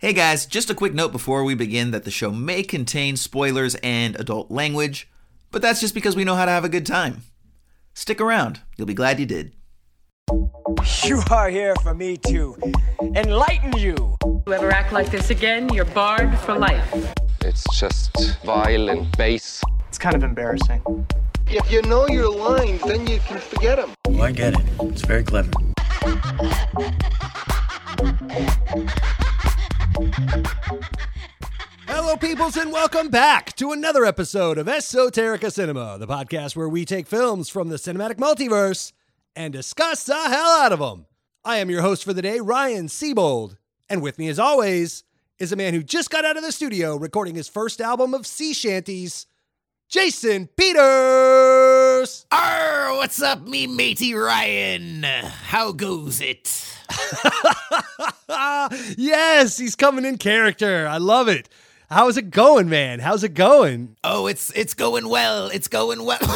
Hey guys, just a quick note before we begin that the show may contain spoilers and adult language, but that's just because we know how to have a good time. Stick around, you'll be glad you did. You are here for me to enlighten you. You ever act like this again, you're barred for life. It's just violent bass. It's kind of embarrassing. If you know your lines, then you can forget them. Oh, I get it. It's very clever. Hello, peoples, and welcome back to another episode of Esoterica Cinema, the podcast where we take films from the cinematic multiverse and discuss the hell out of them. I am your host for the day, Ryan Siebold, and with me, as always, is a man who just got out of the studio recording his first album of sea shanties, Jason Peters. Arr, what's up, me matey Ryan? How goes it? yes, he's coming in character. I love it. How's it going, man? How's it going? Oh, it's it's going well. It's going well.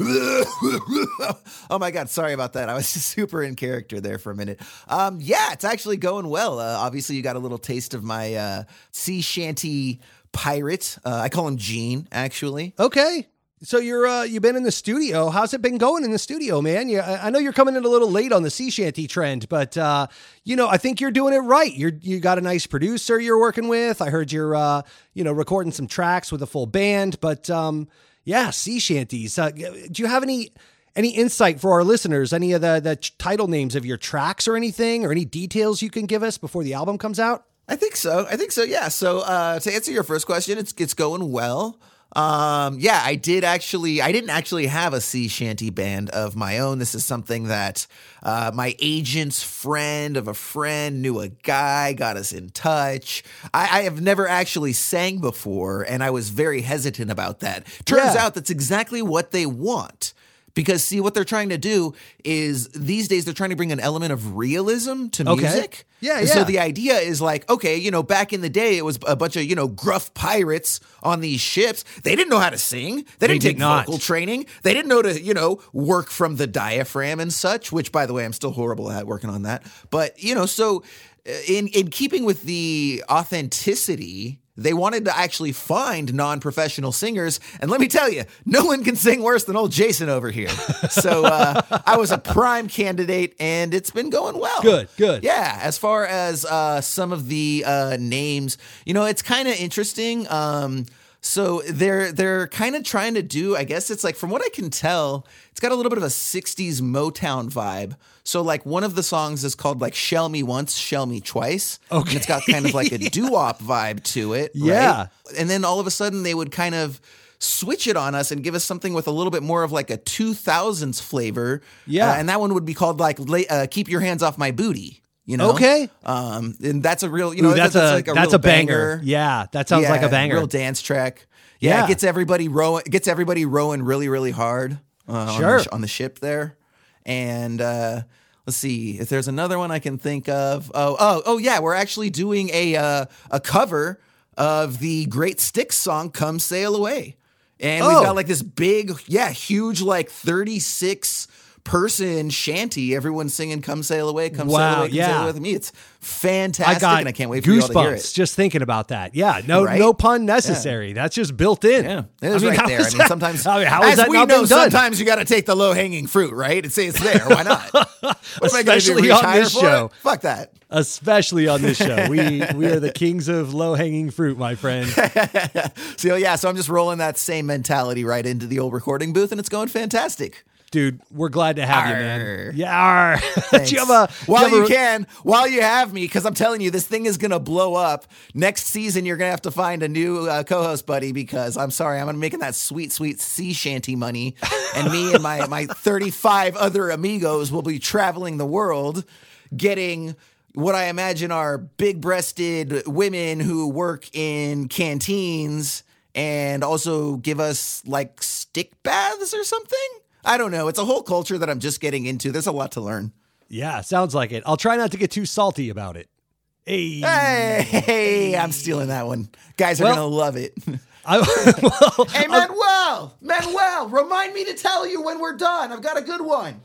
oh my god, sorry about that. I was just super in character there for a minute. Um, yeah, it's actually going well. Uh, obviously, you got a little taste of my uh, sea shanty pirate. Uh, I call him Gene, actually. Okay. So you're uh, you've been in the studio. How's it been going in the studio, man? I I know you're coming in a little late on the sea shanty trend, but uh, you know I think you're doing it right. You're you got a nice producer you're working with. I heard you're uh, you know recording some tracks with a full band, but um, yeah, sea shanties. Uh, do you have any any insight for our listeners? Any of the the title names of your tracks or anything, or any details you can give us before the album comes out? I think so. I think so. Yeah. So uh, to answer your first question, it's it's going well. Um, yeah, I did actually. I didn't actually have a sea shanty band of my own. This is something that uh, my agent's friend of a friend knew a guy, got us in touch. I, I have never actually sang before, and I was very hesitant about that. Turns Yeah. out that's exactly what they want. Because see, what they're trying to do is these days they're trying to bring an element of realism to Okay. music. Yeah, And So the idea is like, okay, you know, back in the day, it was a bunch of you know gruff pirates on these ships. They didn't know how to sing. They didn't did take not. vocal training. They didn't know to you know work from the diaphragm and such. Which, by the way, I'm still horrible at working on that. But you know, so uh, in in keeping with the authenticity. They wanted to actually find non-professional singers, and let me tell you, no one can sing worse than old Jason over here. So uh, I was a prime candidate, and it's been going well. Good, good. Yeah, as far as uh, some of the uh, names, you know, it's kind of interesting. Um, so they're they're kind of trying to do, I guess it's like from what I can tell, it's got a little bit of a '60s Motown vibe. So like one of the songs is called like "Shell Me Once, Shell Me Twice," and it's got kind of like a doo-wop vibe to it. right? Yeah. and then all of a sudden they would kind of switch it on us and give us something with a little bit more of like a 2000s flavor. Yeah. Uh, and that one would be called like uh, "Keep Your Hands Off My Booty." You know, Okay. Um, and that's a real, you know, Ooh, that's, a, like that's real a banger. Yeah, that sounds like a banger. Real dance track. Yeah, Yeah. it gets everybody rowing. Gets everybody rowing really, really hard. Uh, on the Sure. on the ship there, and uh, let's see if there's another one I can think of. Oh, oh, oh, yeah, we're actually doing a uh, a cover of the Great Styx song "Come Sail Away," and Oh. we've got like this big, yeah, huge, like 36 person shanty. Everyone's singing "Come Sail Away, Come Sail Away, Come yeah. Sail Away" with me. It's fantastic, I got and I can't wait for you all to hear goosebumps it. just thinking about that. Yeah, no, Right? no pun necessary. That's just built in. Yeah, it is I mean, right there. I mean, sometimes, I mean, how is as that we not know, done? sometimes you got to take the low hanging fruit, right? And say it's there. Why not? What am I do, Especially on this show. it? Fuck that. Especially on this show, we we are the kings of low hanging fruit, my friend. So yeah, so I'm just rolling that same mentality right into the old recording booth, and it's going fantastic. Dude, we're glad to have you, man. Yeah, arr. do you have a while have a- you can, while you have me, because I'm telling you, this thing is gonna blow up. Next season, you're gonna have to find a new uh, co-host, buddy. Because I'm sorry, I'm making that sweet, sweet sea shanty money, and me and my my 35 other amigos will be traveling the world, getting what I imagine are big-breasted women who work in canteens and also give us like stick baths or something. I don't know. It's a whole culture that I'm just getting into. There's a lot to learn. Yeah, sounds like it. I'll try not to get too salty about it. Hey, Hey, hey, I'm stealing that one. Guys are Well- gonna love it. I, well, hey, Manuel, Manuel, remind me to tell you when we're done. I've got a good one.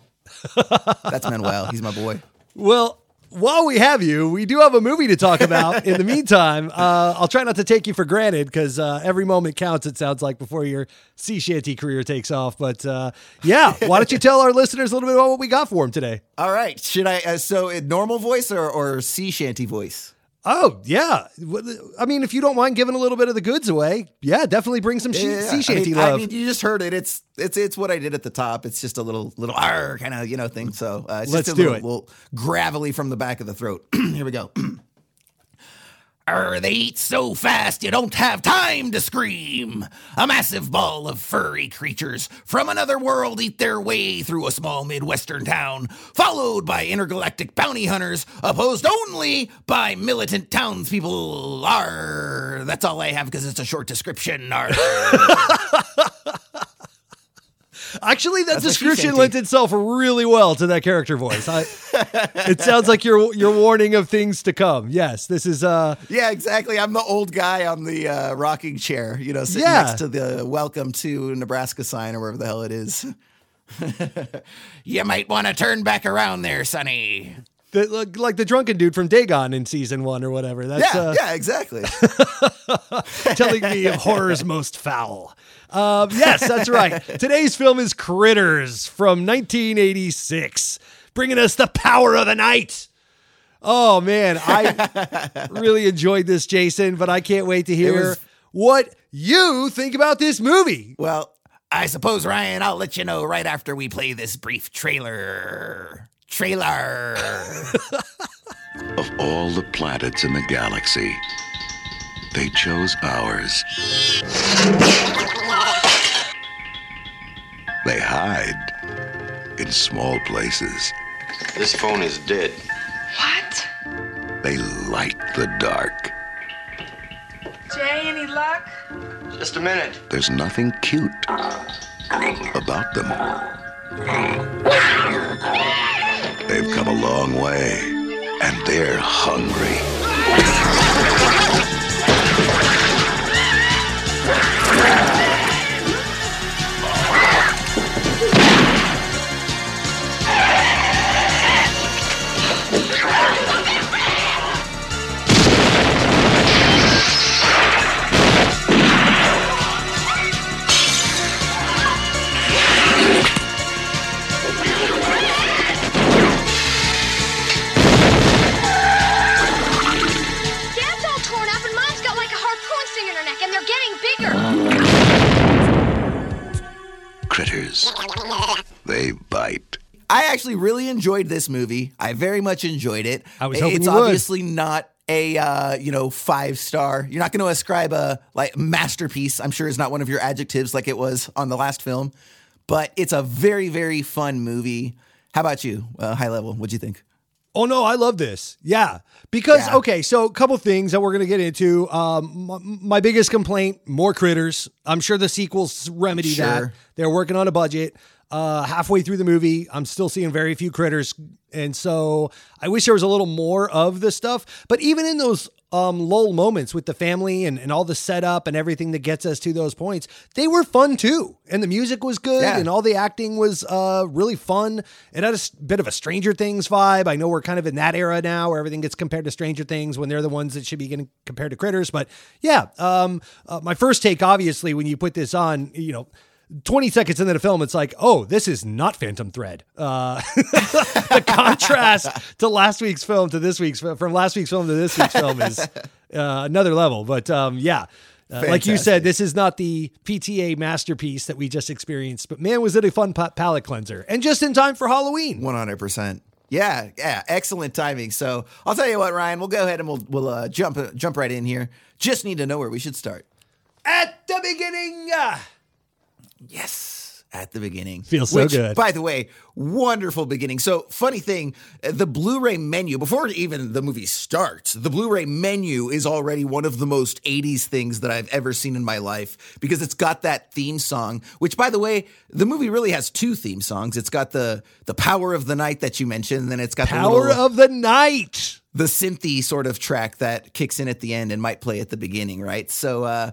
That's Manuel. He's my boy. well, while we have you, we do have a movie to talk about. In the meantime, uh, I'll try not to take you for granted because uh, every moment counts. It sounds like before your sea shanty career takes off. But uh, yeah, why don't you tell our listeners a little bit about what we got for them today? All right. Should I? Uh, so, in normal voice or, or sea shanty voice? Oh yeah, I mean, if you don't mind giving a little bit of the goods away, yeah, definitely bring some she- Yeah, yeah, sea I shanty mean, love. I mean, you just heard it. It's it's it's what I did at the top. It's just a little little R kind of you know thing. So uh, it's Let's just a do little, it. little gravelly from the back of the throat. Here we go. Arr, they eat so fast you don't have time to scream. A massive ball of furry creatures from another world eat their way through a small Midwestern town, followed by intergalactic bounty hunters, opposed only by militant townspeople. Arr, that's all I have because it's a short description. Arr. Actually, that That's description lent itself really well to that character voice. I, it sounds like your your warning of things to come. Yes, this is uh Yeah, exactly. I'm the old guy on the uh, rocking chair, you know, sitting Yeah. next to the "Welcome to Nebraska" sign or wherever the hell it is. you might want to turn back around there, Sonny. the, like, the drunken dude from Dagon in season one or whatever. That's yeah, uh, yeah, exactly. telling me of horror's most foul. Um, yes, that's right. Today's film is Critters from 1986, bringing us the power of the night. Oh man, I really enjoyed this, Jason, but I can't wait to hear was- what you think about this movie. well, I suppose, Ryan, I'll let you know right after we play this brief trailer. Trailer. Of all the planets in the galaxy, they chose ours. They hide in small places. This phone is dead. What? They light the dark. Jay, any luck? Just a minute. There's nothing cute about them. They've come a long way, and they're hungry. Critters. They bite. I actually really enjoyed this movie. I very much enjoyed it. I was hoping it's you would. obviously not a uh, you know five star. You're not going to ascribe a like masterpiece. I'm sure is not one of your adjectives like it was on the last film, but it's a very very fun movie. How about you? Uh, high level, what'd you think? Oh no, I love this. Yeah, because Yeah. okay, so a couple things that we're gonna get into. Um, my, my biggest complaint: more critters. I'm sure the sequels remedy that. They're working on a budget. Uh, halfway through the movie, I'm still seeing very few critters, and so I wish there was a little more of the stuff. But even in those um, lull moments with the family and, and all the setup and everything that gets us to those points, they were fun too. And the music was good, Yeah. and all the acting was uh, really fun. It had a bit of a Stranger Things vibe. I know we're kind of in that era now where everything gets compared to Stranger Things when they're the ones that should be getting compared to critters. But yeah, um, uh, my first take, obviously, when you put this on, you know, 20 seconds into the film, it's like, oh, this is not Phantom Thread. Uh, the contrast to last week's film to this week's from last week's film to this week's film is uh, another level. But um, yeah, uh, like you said, this is not the PTA masterpiece that we just experienced. But man, was it a fun pa- palate cleanser and just in time for Halloween. One hundred percent. Yeah, yeah, excellent timing. So I'll tell you what, Ryan. We'll go ahead and we'll we'll uh, jump jump right in here. Just need to know where we should start. At the beginning. Yes, at the beginning. Feels so Which, good. By the way, wonderful beginning. So, funny thing, the Blu-ray menu before even the movie starts, the Blu-ray menu is already one of the most 80s things that I've ever seen in my life because it's got that theme song, which by the way, the movie really has two theme songs. It's got the the Power of the Night that you mentioned, and then it's got the Power little, of the night. the synthy sort of track that kicks in at the end and might play at the beginning, right? So uh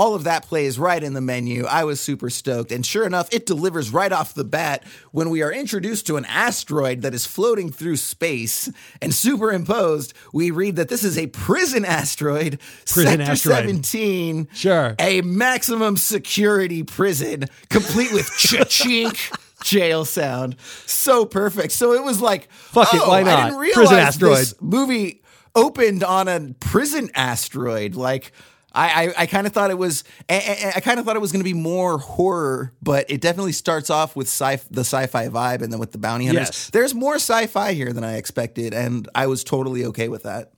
all of that plays right in the menu. I was super stoked. And sure enough, it delivers right off the bat when we are introduced to an asteroid that is floating through space and superimposed. We read that this is a prison asteroid, Prison Sector asteroid. 17. Sure. A maximum security prison, complete with cha-chink. Jail sound so perfect. So it was like, Fuck it, oh, why I not? didn't realize Prison asteroid. this movie opened on a prison asteroid. Like I, I, I kind of thought it was, I, I, I kind of thought it was going to be more horror, but it definitely starts off with sci, the sci-fi vibe, and then with the bounty hunters. Yes. There's more sci-fi here than I expected, and I was totally okay with that.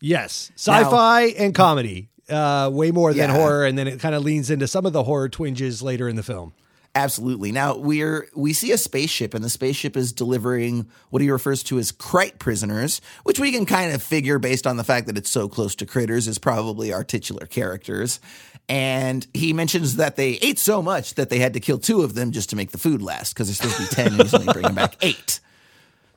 Yes, sci-fi and comedy, uh, way more than Yeah. horror, and then it kind of leans into some of the horror twinges later in the film. Absolutely. Now we're we see a spaceship, and the spaceship is delivering what he refers to as Krite prisoners, which we can kind of figure based on the fact that it's so close to critters is probably our titular characters. And he mentions that they ate so much that they had to kill two of them just to make the food last because there's supposed to be ten, and he's only bringing back eight.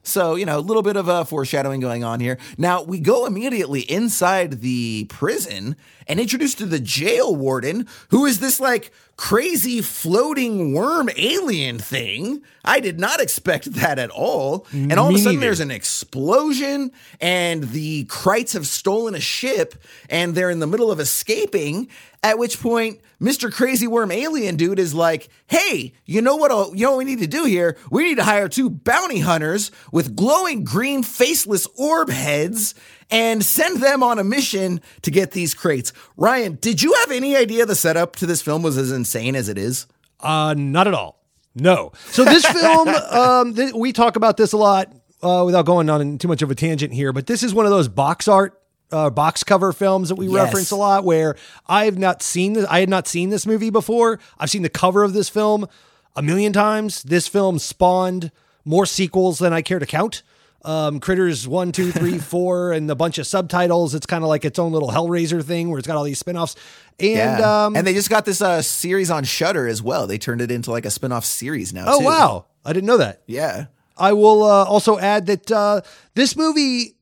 So, you know, a little bit of a foreshadowing going on here. Now, we go immediately inside the prison and introduced to the jail warden, who is this like crazy floating worm alien thing. I did not expect that at all. And all of a sudden, neither. there's an explosion, and the Krites have stolen a ship, and they're in the middle of escaping. At which point, Mr. Crazy Worm Alien Dude is like, "Hey, you know what? You know what we need to do here? We need to hire two bounty hunters with glowing green faceless orb heads." And send them on a mission to get these crates. Ryan, did you have any idea the setup to this film was as insane as it is? Uh, not at all. No. So this film, um, th- we talk about this a lot uh, without going on too much of a tangent here, but this is one of those box art. Uh, box cover films that we Yes. reference a lot where I've not seen this. I had not seen this movie before. I've seen the cover of this film a million times. This film spawned more sequels than I care to count. Um, Critters one, two, three, four, and a bunch of subtitles. It's kind of like its own little Hellraiser thing where it's got all these spin-offs. And um, and they just got this uh, series on Shudder as well. They turned it into like a spin-off series now. oh too. wow, I didn't know that. Yeah. I will uh, also add that uh, this movie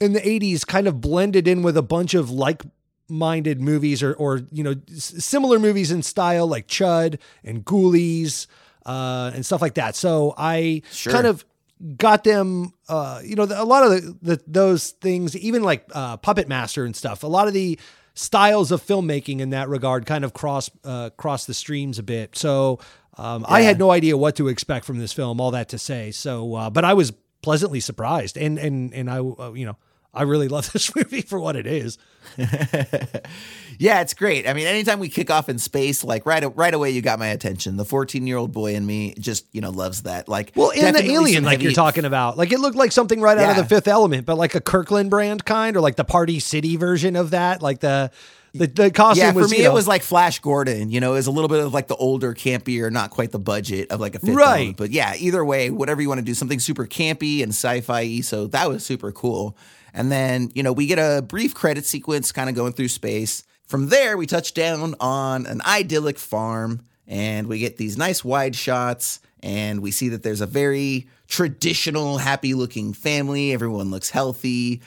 in the 80s kind of blended in with a bunch of like minded movies or, or, you know, similar movies in style like Chud and Ghoulies uh, and stuff like that. So I Sure. kind of got them, uh, you know, a lot of the, the, those things, even like uh, Puppet Master and stuff, a lot of the styles of filmmaking in that regard kind of cross uh, cross the streams a bit. So um, I had no idea what to expect from this film. All that to say, so uh, but I was pleasantly surprised, and and and I uh, you know I really love this movie for what it is. Yeah, it's great. I mean, anytime we kick off in space, like right right away, you got my attention. The 14 year old boy in me just you know loves that. Like, Well, and the alien, like you're talking about, like it looked like something right out of the Fifth Element, but like a Kirkland brand kind, or like the Party City version of that. Like the the, the costume Yeah, for was me, you it was like Flash Gordon. You know, it was a little bit of like the older, campier, not quite the budget of like a fifth Right. element. But yeah, either way, whatever you want to do, something super campy and sci-fi. So that was super cool. And then you know we get a brief credit sequence, kind of going through space. From there, we touch down on an idyllic farm, and we get these nice wide shots. And we see that there's a very traditional, happy-looking family. Everyone looks healthy.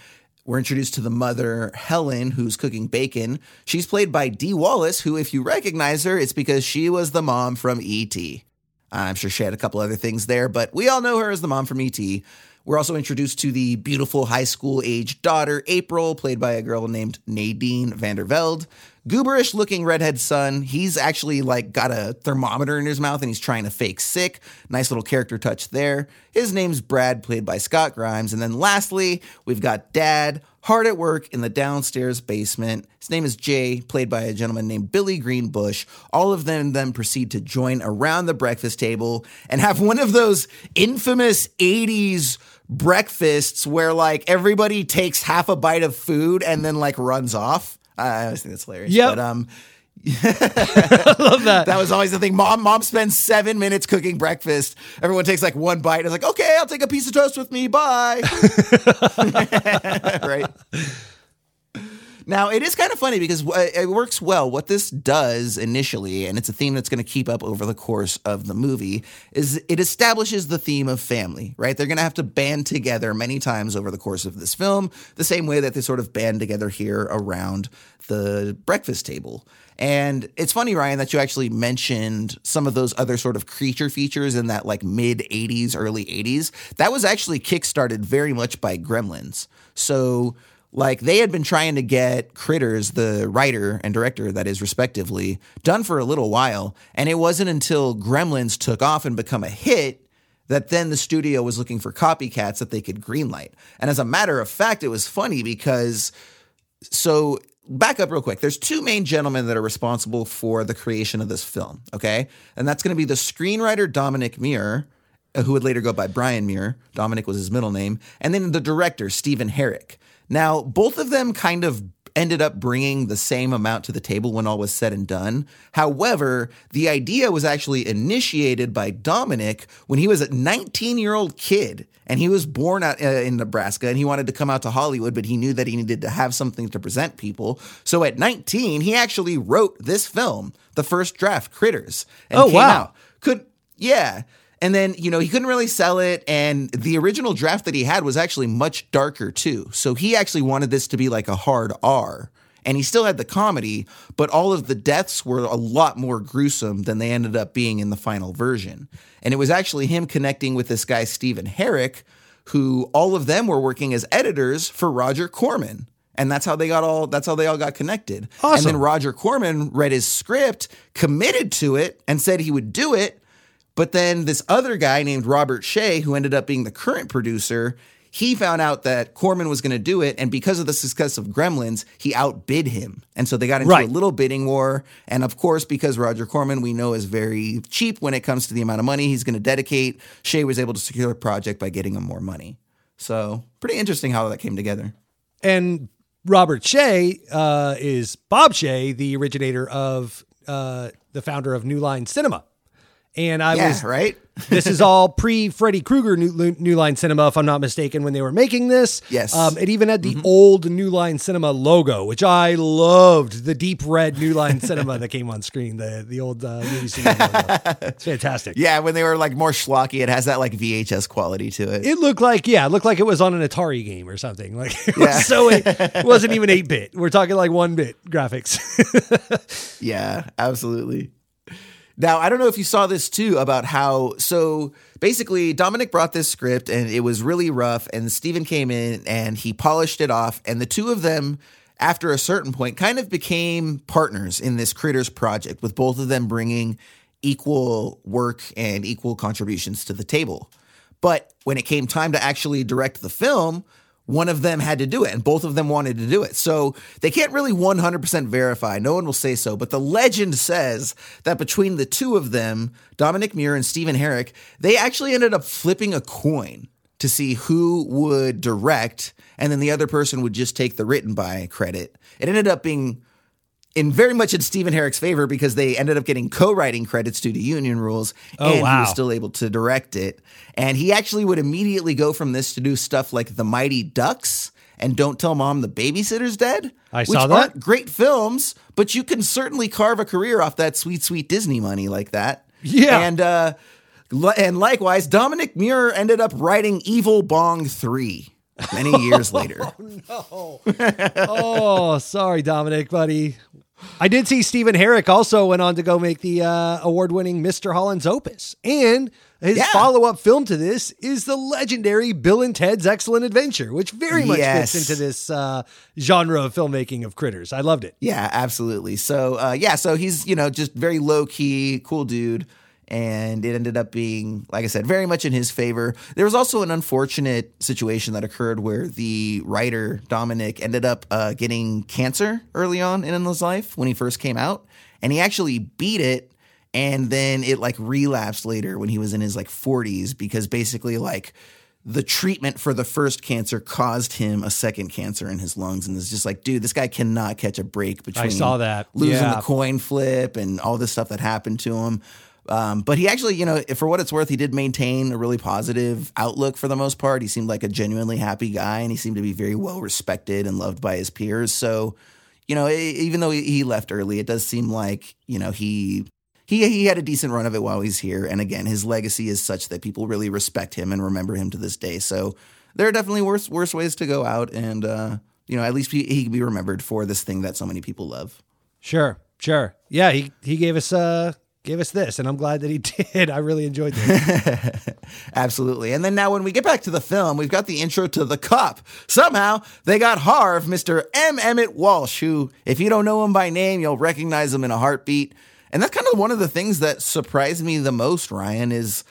We're introduced to the mother, Helen, who's cooking bacon. She's played by Dee Wallace, who, if you recognize her, it's because she was the mom from E.T. I'm sure she had a couple other things there, but we all know her as the mom from E.T. We're also introduced to the beautiful high school age daughter, April, played by a girl named Nadine Van der Velde. Gooberish looking redhead son. He's actually like got a thermometer in his mouth and he's trying to fake sick. Nice little character touch there. His name's Brad, played by Scott Grimes. And then lastly, we've got dad, hard at work in the downstairs basement. His name is Jay, played by a gentleman named Billy Green Bush. All of them then proceed to join around the breakfast table and have one of those infamous 80s breakfasts where like everybody takes half a bite of food and then like runs off. I always think that's hilarious. Yeah. But um I love that. that was always the thing. Mom, mom spends seven minutes cooking breakfast. Everyone takes like one bite. And it's like, okay, I'll take a piece of toast with me. Bye. right. Now, it is kind of funny because uh, it works well. What this does initially, and it's a theme that's going to keep up over the course of the movie, is it establishes the theme of family, right? They're going to have to band together many times over the course of this film, the same way that they sort of band together here around the breakfast table. And it's funny, Ryan, that you actually mentioned some of those other sort of creature features in that like mid 80s, early 80s. That was actually kickstarted very much by Gremlins. So, like, they had been trying to get Critters, the writer and director, that is, respectively, done for a little while. And it wasn't until Gremlins took off and become a hit that then the studio was looking for copycats that they could greenlight. And as a matter of fact, it was funny because so back up real quick. There's two main gentlemen that are responsible for the creation of this film, okay? And that's going to be the screenwriter Domonic Muir, who would later go by Brian Muir. Domonic was his middle name, and then the director Stephen Herek. Now, both of them kind of ended up bringing the same amount to the table when all was said and done. However, the idea was actually initiated by Domonic when he was a 19 year old kid and he was born out, uh, in Nebraska and he wanted to come out to Hollywood, but he knew that he needed to have something to present people. So at 19, he actually wrote this film, the first draft, Critters. And Oh, came wow. out. Could, yeah. And then, you know, he couldn't really sell it. And the original draft that he had was actually much darker too. So he actually wanted this to be like a hard R. And he still had the comedy, but all of the deaths were a lot more gruesome than they ended up being in the final version. And it was actually him connecting with this guy, Stephen Herek, who all of them were working as editors for Roger Corman. And that's how they got all that's how they all got connected. awesome. And then Roger Corman read his script, committed to it, and said he would do it. But then this other guy named Robert Shaye, who ended up being the current producer, he found out that Corman was going to do it. And because of the success of Gremlins, he outbid him. And so they got into Right. a little bidding war. And of course, because Roger Corman, we know, is very cheap when it comes to the amount of money he's going to dedicate, Shaye was able to secure a project by getting him more money. So pretty interesting how that came together. And Robert Shaye uh, is Bob Shaye, the originator of uh, the founder of New Line Cinema. And I yeah, was right? this is all pre Freddy Krueger New, New Line Cinema, if I'm not mistaken, when they were making this. Yes. Um, it even had the old New Line Cinema logo, which I loved. The deep red New Line Cinema that came on screen, the the old uh, movie. It's fantastic. Yeah, when they were like more schlocky, it has that like VHS quality to it. It looked like yeah, it looked like it was on an Atari game or something. Like it Yeah. so it, it wasn't even eight bit. We're talking like one bit graphics. Yeah, absolutely. Now, I don't know if you saw this too about how so basically Domonic brought this script and it was really rough and Stephen came in and he polished it off and the two of them after a certain point kind of became partners in this Critters project with both of them bringing equal work and equal contributions to the table. But when it came time to actually direct the film, one of them had to do it and both of them wanted to do it. So they can't really 100% verify. No one will say so. But the legend says that between the two of them, Domonic Muir and Stephen Herek, they actually ended up flipping a coin to see who would direct. And then the other person would just take the written by credit. It ended up being in very much in Stephen Herek's favor because they ended up getting co-writing credits due to union rules, Oh, and he was still able to direct it. And he actually would immediately go from this to do stuff like The Mighty Ducks and Don't Tell Mom the Babysitter's Dead. I which saw that. aren't great films, but you can certainly carve a career off that sweet, sweet Disney money like that. Yeah. and uh, and likewise, Domonic Muir ended up writing Evil Bong Three many years later. oh no! oh, sorry, Domonic, buddy. I did see Stephen Herek also went on to go make the uh, award-winning Mr. Holland's Opus, and his Yeah. follow-up film to this is the legendary Bill and Ted's Excellent Adventure, which very much Yes. fits into this uh, genre of filmmaking of critters. I loved it. Yeah, absolutely. So, uh, yeah, so he's, you know, just very low key, cool dude. And it ended up being, like I said, very much in his favor. There was also an unfortunate situation that occurred where the writer, Domonic, ended up uh, getting cancer early on in his life when he first came out. And he actually beat it. And then it like relapsed later when he was in his like 40s because basically, like, the treatment for the first cancer caused him a second cancer in his lungs. And it's just like, dude, this guy cannot catch a break between I saw that. losing Yeah. the coin flip and all this stuff that happened to him. Um, but he actually, you know, for what it's worth, he did maintain a really positive outlook for the most part. He seemed like a genuinely happy guy and he seemed to be very well respected and loved by his peers. So, you know, even though he- left early, it does seem like you know he he he had a decent run of it while he's here. And again, his legacy is such that people really respect him and remember him to this day. So there are definitely worse worse ways to go out, and uh, you know, at least he, he can be remembered for this thing that so many people love. Sure, sure. Yeah, he he gave us uh gave us this, and I'm glad that he did. I really enjoyed this. Absolutely. And then now, when we get back to the film, we've got the intro to the Cup. Somehow, they got Harv, Mr. M. Emmet Walsh, who, if you don't know him by name, you'll recognize him in a heartbeat. And that's kind of one of the things that surprised me the most, Ryan, is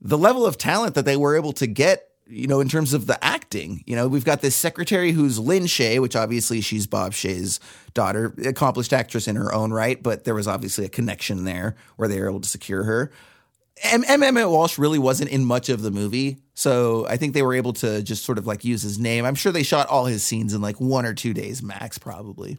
the level of talent that they were able to get, you know, in terms of the acting. You know, we've got this secretary who's Lin Shaye, which obviously she's Bob Shaye's daughter, accomplished actress in her own right, but there was obviously a connection there where they were able to secure her. M. M. Emmet Walsh really wasn't in much of the movie, so I think they were able to just sort of like use his name. I'm sure they shot all his scenes in like one or two days max, probably.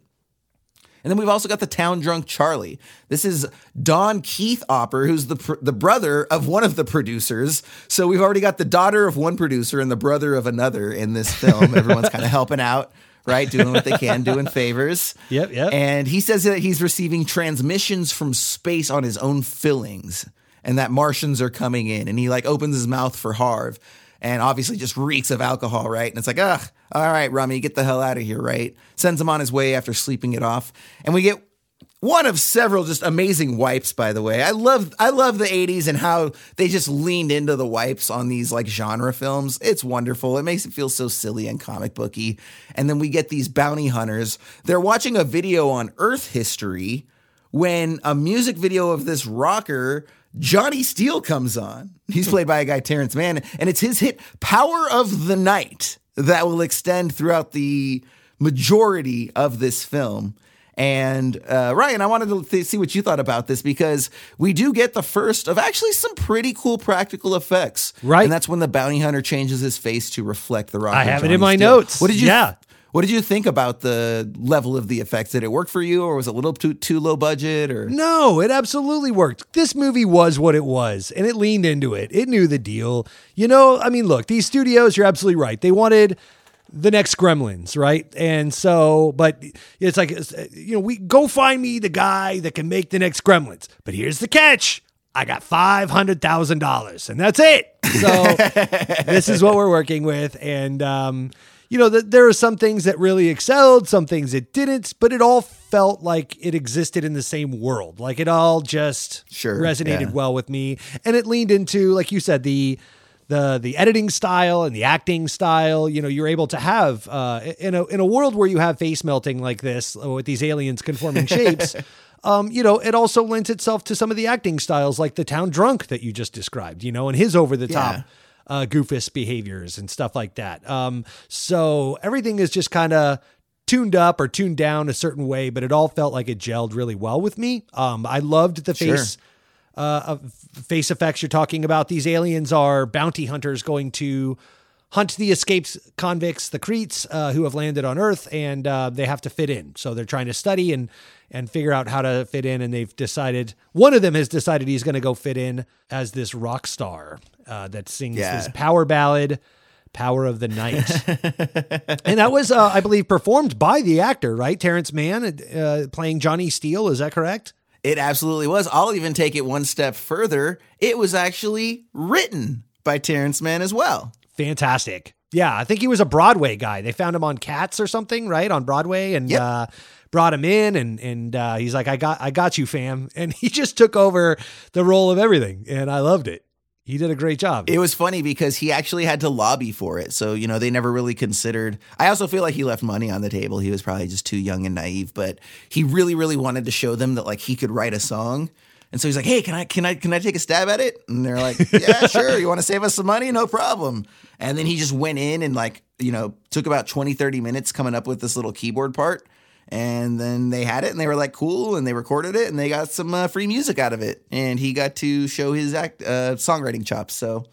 And then we've also got the town drunk Charlie. This is Don Keith Opper, who's the pr- the brother of one of the producers. So we've already got the daughter of one producer and the brother of another in this film. Everyone's kind of helping out, right? Doing what they can, doing favors. Yep, yep. And he says that he's receiving transmissions from space on his own fillings and that Martians are coming in. And he like opens his mouth for Harv and obviously just reeks of alcohol, right? And it's like, ugh, all right, Rummy, get the hell out of here, right? Sends him on his way after sleeping it off. And we get one of several just amazing wipes, by the way. I love I love the 80s and how they just leaned into the wipes on these like genre films. It's wonderful. It makes it feel so silly and comic booky. And then we get these bounty hunters. They're watching a video on Earth history when a music video of this rocker Johnny Steele comes on. He's played by a guy, Terrence Mann, and it's his hit Power of the Night that will extend throughout the majority of this film. And uh, Ryan, I wanted to th- see what you thought about this because we do get the first of actually some pretty cool practical effects. Right. And that's when the bounty hunter changes his face to reflect the rock. I have it in my Steele. notes. What did you Yeah. What did you think about the level of the effects? Did it work for you or was it a little too too low budget or No, it absolutely worked. This movie was what it was, and it leaned into it. It knew the deal. You know, I mean, look, these studios, you're absolutely right. They wanted the next Gremlins, right? And so, but it's like, you know, we go find me the guy that can make the next Gremlins. But here's the catch. I got $500,000 and that's it. So this is what we're working with. And, um, you know, that there are some things that really excelled, some things that didn't, but it all felt like it existed in the same world. Like it all just Sure, resonated yeah. well with me. And it leaned into, like you said, the the the editing style and the acting style. You know, you're able to have uh, in a in a world where you have face melting like this uh, with these aliens conforming shapes. Um, you know, it also lends itself to some of the acting styles, like the town drunk that you just described. You know, and his over the top Yeah. Uh, goofus behaviors and stuff like that. Um, so everything is just kind of tuned up or tuned down a certain way, but it all felt like it gelled really well with me. Um, I loved the Sure. face uh, face effects you're talking about. These aliens are bounty hunters going to hunt the escaped convicts, the Cretes, uh, who have landed on Earth, and uh, they have to fit in. So they're trying to study and and figure out how to fit in. And they've decided one of them has decided he's going to go fit in as this rock star uh, that sings Yeah. this power ballad. Power of the Night. and that was, uh, I believe, performed by the actor, right? Terrence Mann uh, playing Johnny Steele. Is that correct? It absolutely was. I'll even take it one step further. It was actually written by Terrence Mann as well. Fantastic. Yeah, I think he was a Broadway guy. They found him on Cats or something, right? On Broadway and Yep. uh brought him in and and uh he's like I got I got you fam and he just took over the role of everything and I loved it. He did a great job. It was funny because he actually had to lobby for it. So, you know, they never really considered. I also feel like he left money on the table. He was probably just too young and naive, but he really, really wanted to show them that like he could write a song. And so he's like, "Hey, can I can I can I take a stab at it?" And they're like, "Yeah, sure. You want to save us some money? No problem." And then he just went in and like, you know, took about 20 30 minutes coming up with this little keyboard part. And then they had it and they were like, "Cool." And they recorded it and they got some uh, free music out of it. And he got to show his act uh, songwriting chops. So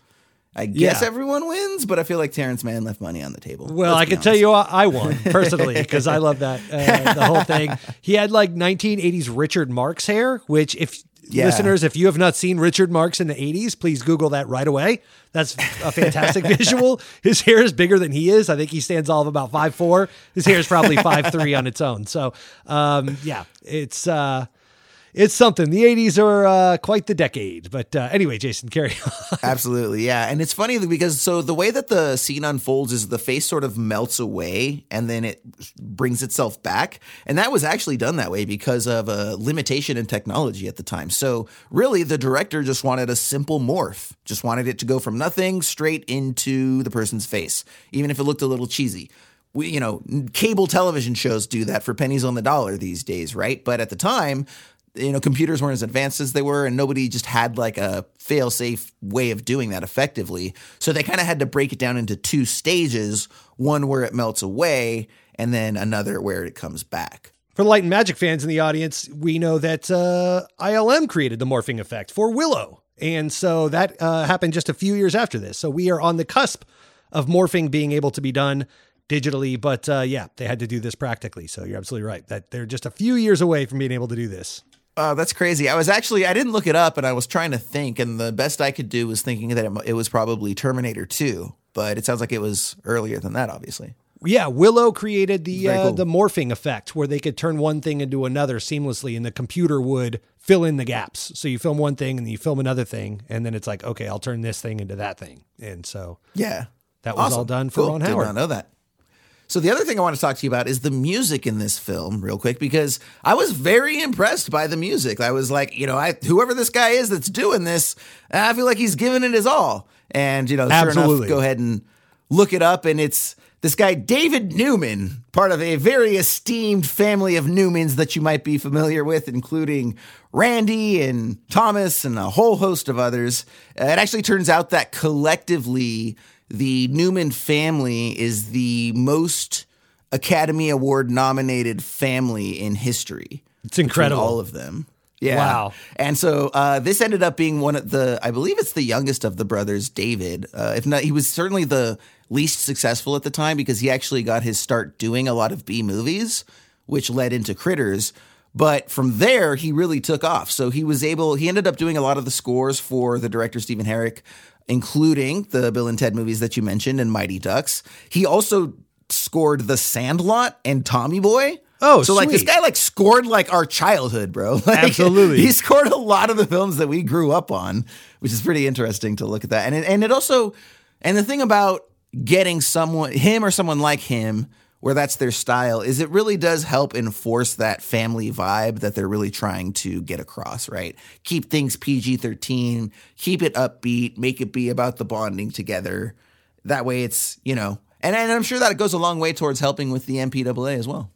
I guess Yeah. everyone wins, but I feel like Terrence Mann left money on the table. Well, I can tell you I I won personally because I love that uh, the whole thing. He had like 1980s Richard Marx hair, which if Yeah. Listeners, if you have not seen Richard Marx in the 80s, please Google that right away. That's a fantastic visual. His hair is bigger than he is. I think he stands all of about five four. His hair is probably five three on its own. So, um, yeah, it's uh, it's something. The 80s are uh, quite the decade. But uh, anyway, Jason, carry on. Absolutely, yeah. And it's funny because so the way that the scene unfolds is the face sort of melts away and then it brings itself back. And that was actually done that way because of a limitation in technology at the time. So really, the director just wanted a simple morph, just wanted it to go from nothing straight into the person's face, even if it looked a little cheesy. We, you know, cable television shows do that for pennies on the dollar these days, right? But at the time, you know, computers weren't as advanced as they were, and nobody just had like a fail safe way of doing that effectively. So they kind of had to break it down into two stages one where it melts away, and then another where it comes back. For the Light and Magic fans in the audience, we know that uh, ILM created the morphing effect for Willow. And so that uh, happened just a few years after this. So we are on the cusp of morphing being able to be done digitally. But uh, yeah, they had to do this practically. So you're absolutely right that they're just a few years away from being able to do this. Oh, that's crazy. I was actually, I didn't look it up and I was trying to think, and the best I could do was thinking that it, it was probably Terminator 2, but it sounds like it was earlier than that, obviously. Yeah, Willow created the uh, cool. the morphing effect where they could turn one thing into another seamlessly, and the computer would fill in the gaps. So you film one thing and then you film another thing, and then it's like, okay, I'll turn this thing into that thing, and so Yeah. that was all done for Cool. Ron Did Howard. not know that. So the other thing I want to talk to you about is the music in this film, real quick, because I was very impressed by the music. I was like, you know, I whoever this guy is that's doing this, I feel like he's giving it his all. And you know, sure Absolutely. enough, go ahead and look it up, and it's this guy David Newman, part of a very esteemed family of Newmans that you might be familiar with, including Randy and Thomas and a whole host of others. It actually turns out that collectively, the Newman family is the most Academy Award nominated family in history. It's incredible. All of them. Yeah. Wow. And so uh, this ended up being one of the, I believe it's the youngest of the brothers, David. Uh, if not, he was certainly the least successful at the time because he actually got his start doing a lot of B movies, which led into Critters. But from there, he really took off. So he was able, he ended up doing a lot of the scores for the director Stephen Herek, including the Bill and Ted movies that you mentioned and Mighty Ducks. He also scored The Sandlot and Tommy Boy. Oh, so like this guy like scored like our childhood, bro. Like, Absolutely. he scored a lot of the films that we grew up on, which is pretty interesting to look at that. And it, and it also, and the thing about getting someone, him or someone like him, where that's their style, is it really does help enforce that family vibe that they're really trying to get across, right? Keep things PG 13, keep it upbeat, make it be about the bonding together. That way it's, you know, and, and I'm sure that it goes a long way towards helping with the MPAA as well.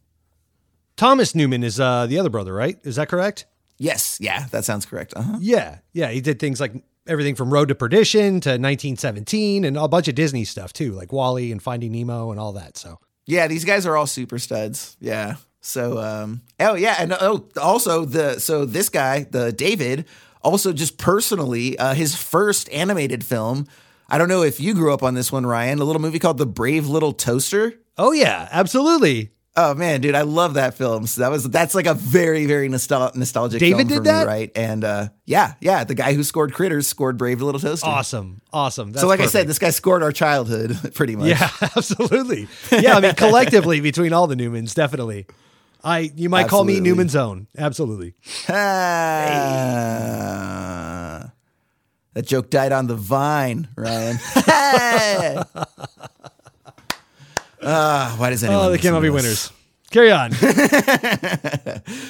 Thomas Newman is uh, the other brother, right? Is that correct? Yes, yeah, that sounds correct. Uh-huh. Yeah, yeah. He did things like everything from Road to Perdition to 1917 and a bunch of Disney stuff too, like WALL-E and Finding Nemo and all that. So Yeah, these guys are all super studs. Yeah. So um oh yeah, and oh also the so this guy, the David, also just personally, uh his first animated film. I don't know if you grew up on this one, Ryan, a little movie called The Brave Little Toaster. Oh yeah, absolutely. Oh man, dude, I love that film. So that was that's like a very very nostal- nostalgic. David film did for that? me, right? And uh, yeah, yeah, the guy who scored Critters scored Brave Little Toaster. Awesome, awesome. That's so like I said, this guy scored our childhood pretty much. Yeah, absolutely. Yeah, I mean collectively between all the Newmans, definitely. I you might call me Newman's own. Absolutely. Ah. that joke died on the vine, Ryan. Ah, why does anyone? Oh, they cannot to be winners. Carry on.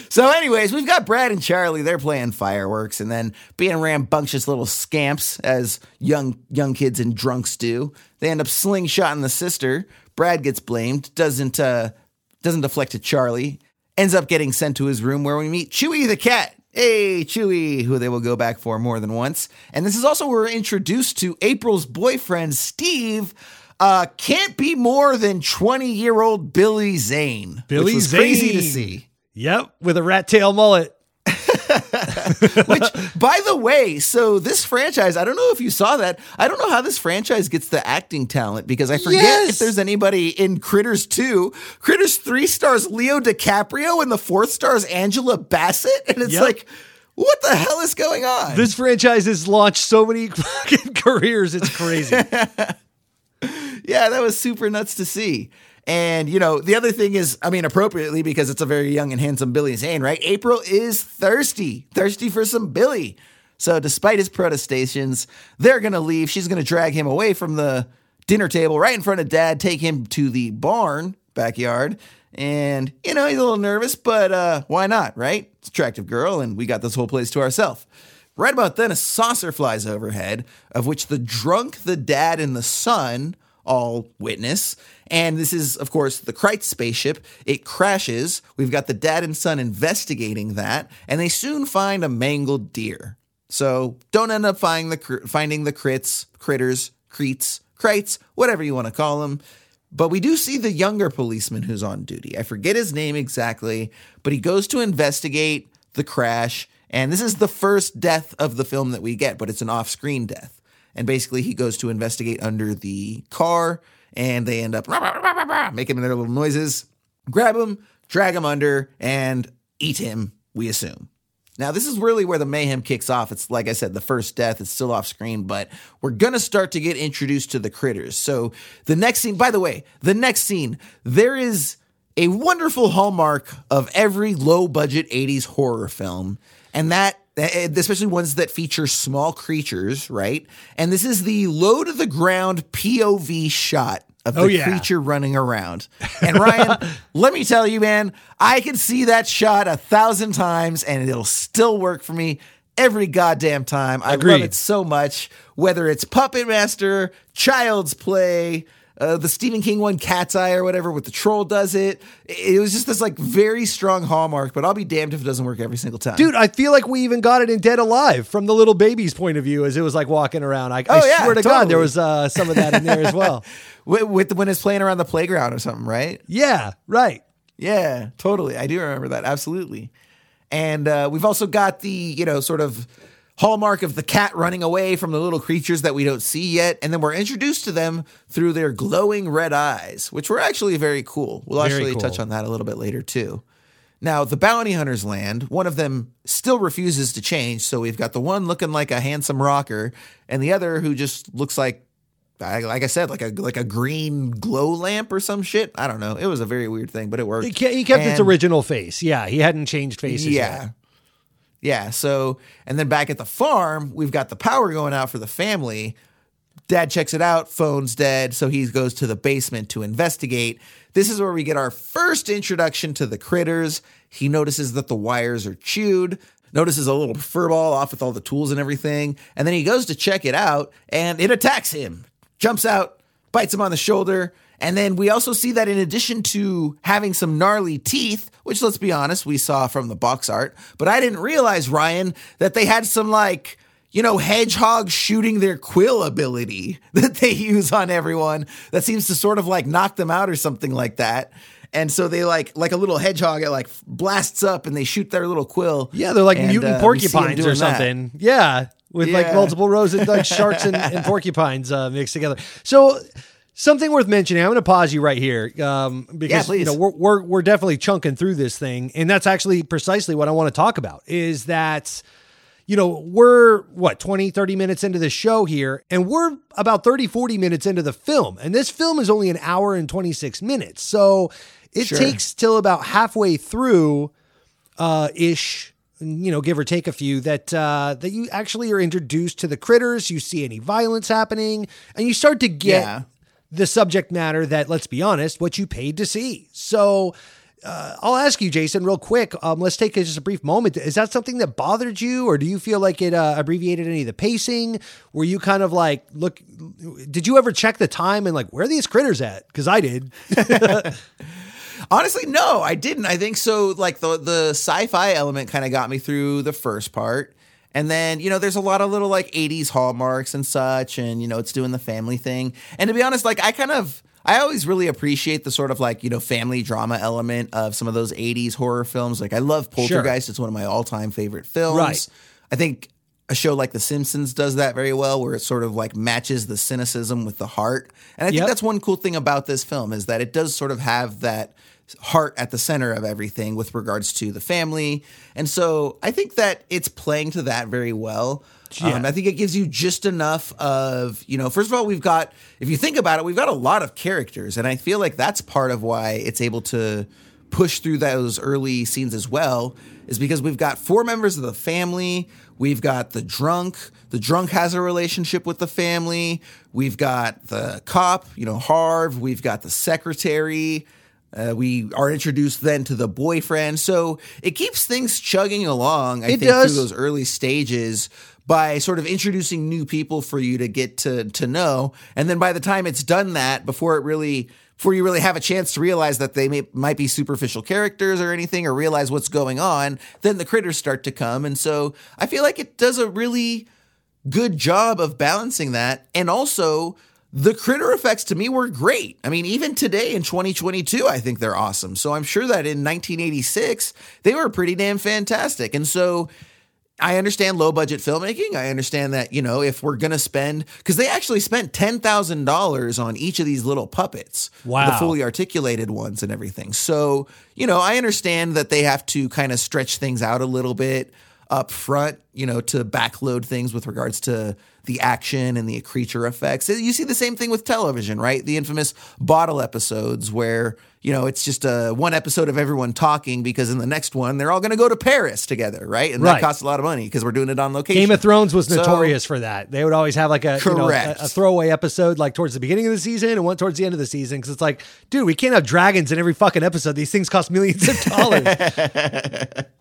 So, anyways, we've got Brad and Charlie. They're playing fireworks and then being rambunctious little scamps as young young kids and drunks do. They end up slingshotting the sister. Brad gets blamed. Doesn't uh, doesn't deflect to Charlie. Ends up getting sent to his room where we meet Chewy the cat. Hey, Chewy, who they will go back for more than once. And this is also where we're introduced to April's boyfriend, Steve. Uh, can't be more than 20 year old Billy Zane. Billy was crazy to see. Yep, with a rat tail mullet. Which, by the way, so this franchise, I don't know if you saw that. I don't know how this franchise gets the acting talent because I forget Yes. if there's anybody in Critters 2. Critters 3 stars Leo DiCaprio and the fourth stars Angela Bassett. And it's Yep. like, What the hell is going on? This franchise has launched so many fucking careers. It's crazy. yeah, that was super nuts to see. And, you know, the other thing is, I mean, appropriately, because it's a very young and handsome Billy Zane, right? April is thirsty, thirsty for some Billy. So, despite his protestations, they're going to leave. She's going to drag him away from the dinner table right in front of dad, take him to the barn backyard. And, you know, he's a little nervous, but uh, why not, right? It's attractive girl, and we got this whole place to ourselves. Right about then, a saucer flies overhead, of which the drunk, the dad, and the son all witness. And this is, of course, the Krites spaceship. It crashes. We've got the dad and son investigating that, and they soon find a mangled deer. So don't end up finding the finding the crits, critters, creets, krites, whatever you want to call them. But we do see the younger policeman who's on duty. I forget his name exactly, but he goes to investigate the crash. And this is the first death of the film that we get, but it's an off screen death. And basically, he goes to investigate under the car, and they end up making their little noises, grab him, drag him under, and eat him, we assume. Now, this is really where the mayhem kicks off. It's like I said, the first death is still off screen, but we're to start to get introduced to the critters. So, the next scene, by the way, the next scene, there is a wonderful hallmark of every low budget 80s horror film, and that Eh, eh, especially ones that feature small creatures, right? And this is the low to the ground POV shot of oh, the Oh, yeah. creature running around. And Ryan, let me tell you, man, I can see that shot a thousand times and it'll still work for me every goddamn time. I love it so much, whether it's Puppet Master, Child's Play, uh, the Stephen King one, Cat's Eye or whatever, with the troll does it. It was just this like very strong hallmark, but I'll be damned if it doesn't work every single time. Dude, I feel like we even got it in Dead Alive from the little baby's point of view as it was like walking around. I, I Oh, yeah, swear to God, there was uh, some of that in there as well. with, with when it's playing around the playground or something, right? Yeah, right. Yeah, totally. I do remember that absolutely. And uh, we've also got the you know sort of hallmark of the cat running away from the little creatures that we don't see yet, and then we're introduced to them through their glowing red eyes, which were actually very cool. We'll Very actually cool. touch on that a little bit later too. Now, the bounty hunters land. One of them still refuses to change, so we've got the one looking like a handsome rocker, and the other who just looks like, like I said, like a like a green glow lamp or some shit. I don't know. It was a very weird thing, but it worked. He, ke- he kept its original face. Yeah, he hadn't changed faces. yeah. yet. Yeah. So, and then back at the farm, we've got the power going out for the family. Dad checks it out, phone's dead. So he goes to the basement to investigate. This is where we get our first introduction to the critters. He notices that the wires are chewed, notices a little fur ball off with all the tools and everything. And then he goes to check it out and it attacks him, jumps out, bites him on the shoulder. And then we also see that in addition to having some gnarly teeth, which let's be honest, we saw from the box art, but I didn't realize, Ryan, that they had some like, you know, hedgehogs shooting their quill ability that they use on everyone that seems to sort of like knock them out or something like that. And so they like like a little hedgehog it like blasts up and they shoot their little quill. Yeah, they're like And, mutant uh, we see 'em porcupines or doing that. something. Yeah, with like multiple rows of like sharks and, and porcupines uh, mixed together. So something worth mentioning. I'm going to pause you right here um, because you know we're, we're we're definitely chunking through this thing, and that's actually precisely what I want to talk about. Is that you know, we're what 20, 30 minutes into the show here, and we're about 30, 40 minutes into the film. And this film is only an hour and 26 minutes. So it Sure. takes till about halfway through uh ish you know give or take a few that uh that you actually are introduced to the critters you see any violence happening and you start to get Yeah. The subject matter that let's be honest what you paid to see so uh, I'll ask you, Jason, real quick. Um, let's take just a brief moment. Is that something that bothered you, or do you feel like it uh, abbreviated any of the pacing? Were you kind of like, look, did you ever check the time and like, where are these critters at? Because I did. Honestly, no, I didn't. I think so. Like the the sci-fi element kind of got me through the first part, and then you know, there's a lot of little like '80s hallmarks and such, and you know, it's doing the family thing. And to be honest, like I kind of. I always really appreciate the sort of like, you know, family drama element of some of those 80s horror films. Like, I love Poltergeist. It's one of my all time favorite films. Right. I think a show like The Simpsons does that very well, where it sort of like matches the cynicism with the heart. And I think Yep. that's one cool thing about this film is that it does sort of have that heart at the center of everything with regards to the family. And so I think that it's playing to that very well. Yeah. Um, I think it gives you just enough of, you know, first of all, we've got, if you think about it, we've got a lot of characters. And I feel like that's part of why it's able to push through those early scenes as well, is because we've got four members of the family. We've got the drunk. The drunk has a relationship with the family. We've got the cop, you know, Harv. We've got the secretary. Uh, we are introduced then to the boyfriend. So it keeps things chugging along, I It think, does. through those early stages by sort of introducing new people for you to get to to know. And then by the time it's done that, before it really before you really have a chance to realize that they may, might be superficial characters or anything or realize what's going on, then the critters start to come. And so I feel like it does a really good job of balancing that. And also, the critter effects to me were great. I mean, even today in 2022, I think they're awesome. So I'm sure that in 1986, they were pretty damn fantastic. And so I understand low budget filmmaking. I understand that, you know, if we're going to spend, because they actually spent $10,000 on each of these little puppets. Wow. The fully articulated ones and everything. So, you know, I understand that they have to kind of stretch things out a little bit up front, you know, to backload things with regards to the action and the creature effects. You see the same thing with television, right? The infamous bottle episodes where, you know, it's just a one episode of everyone talking because in the next one they're all going to go to Paris together, right? And Right. that costs a lot of money because we're doing it on location. Game of Thrones was So- notorious for that. They would always have like a you know, a, a throwaway episode like towards the beginning of the season and one towards the end of the season because it's like, dude, we can't have dragons in every fucking episode. These things cost millions of dollars.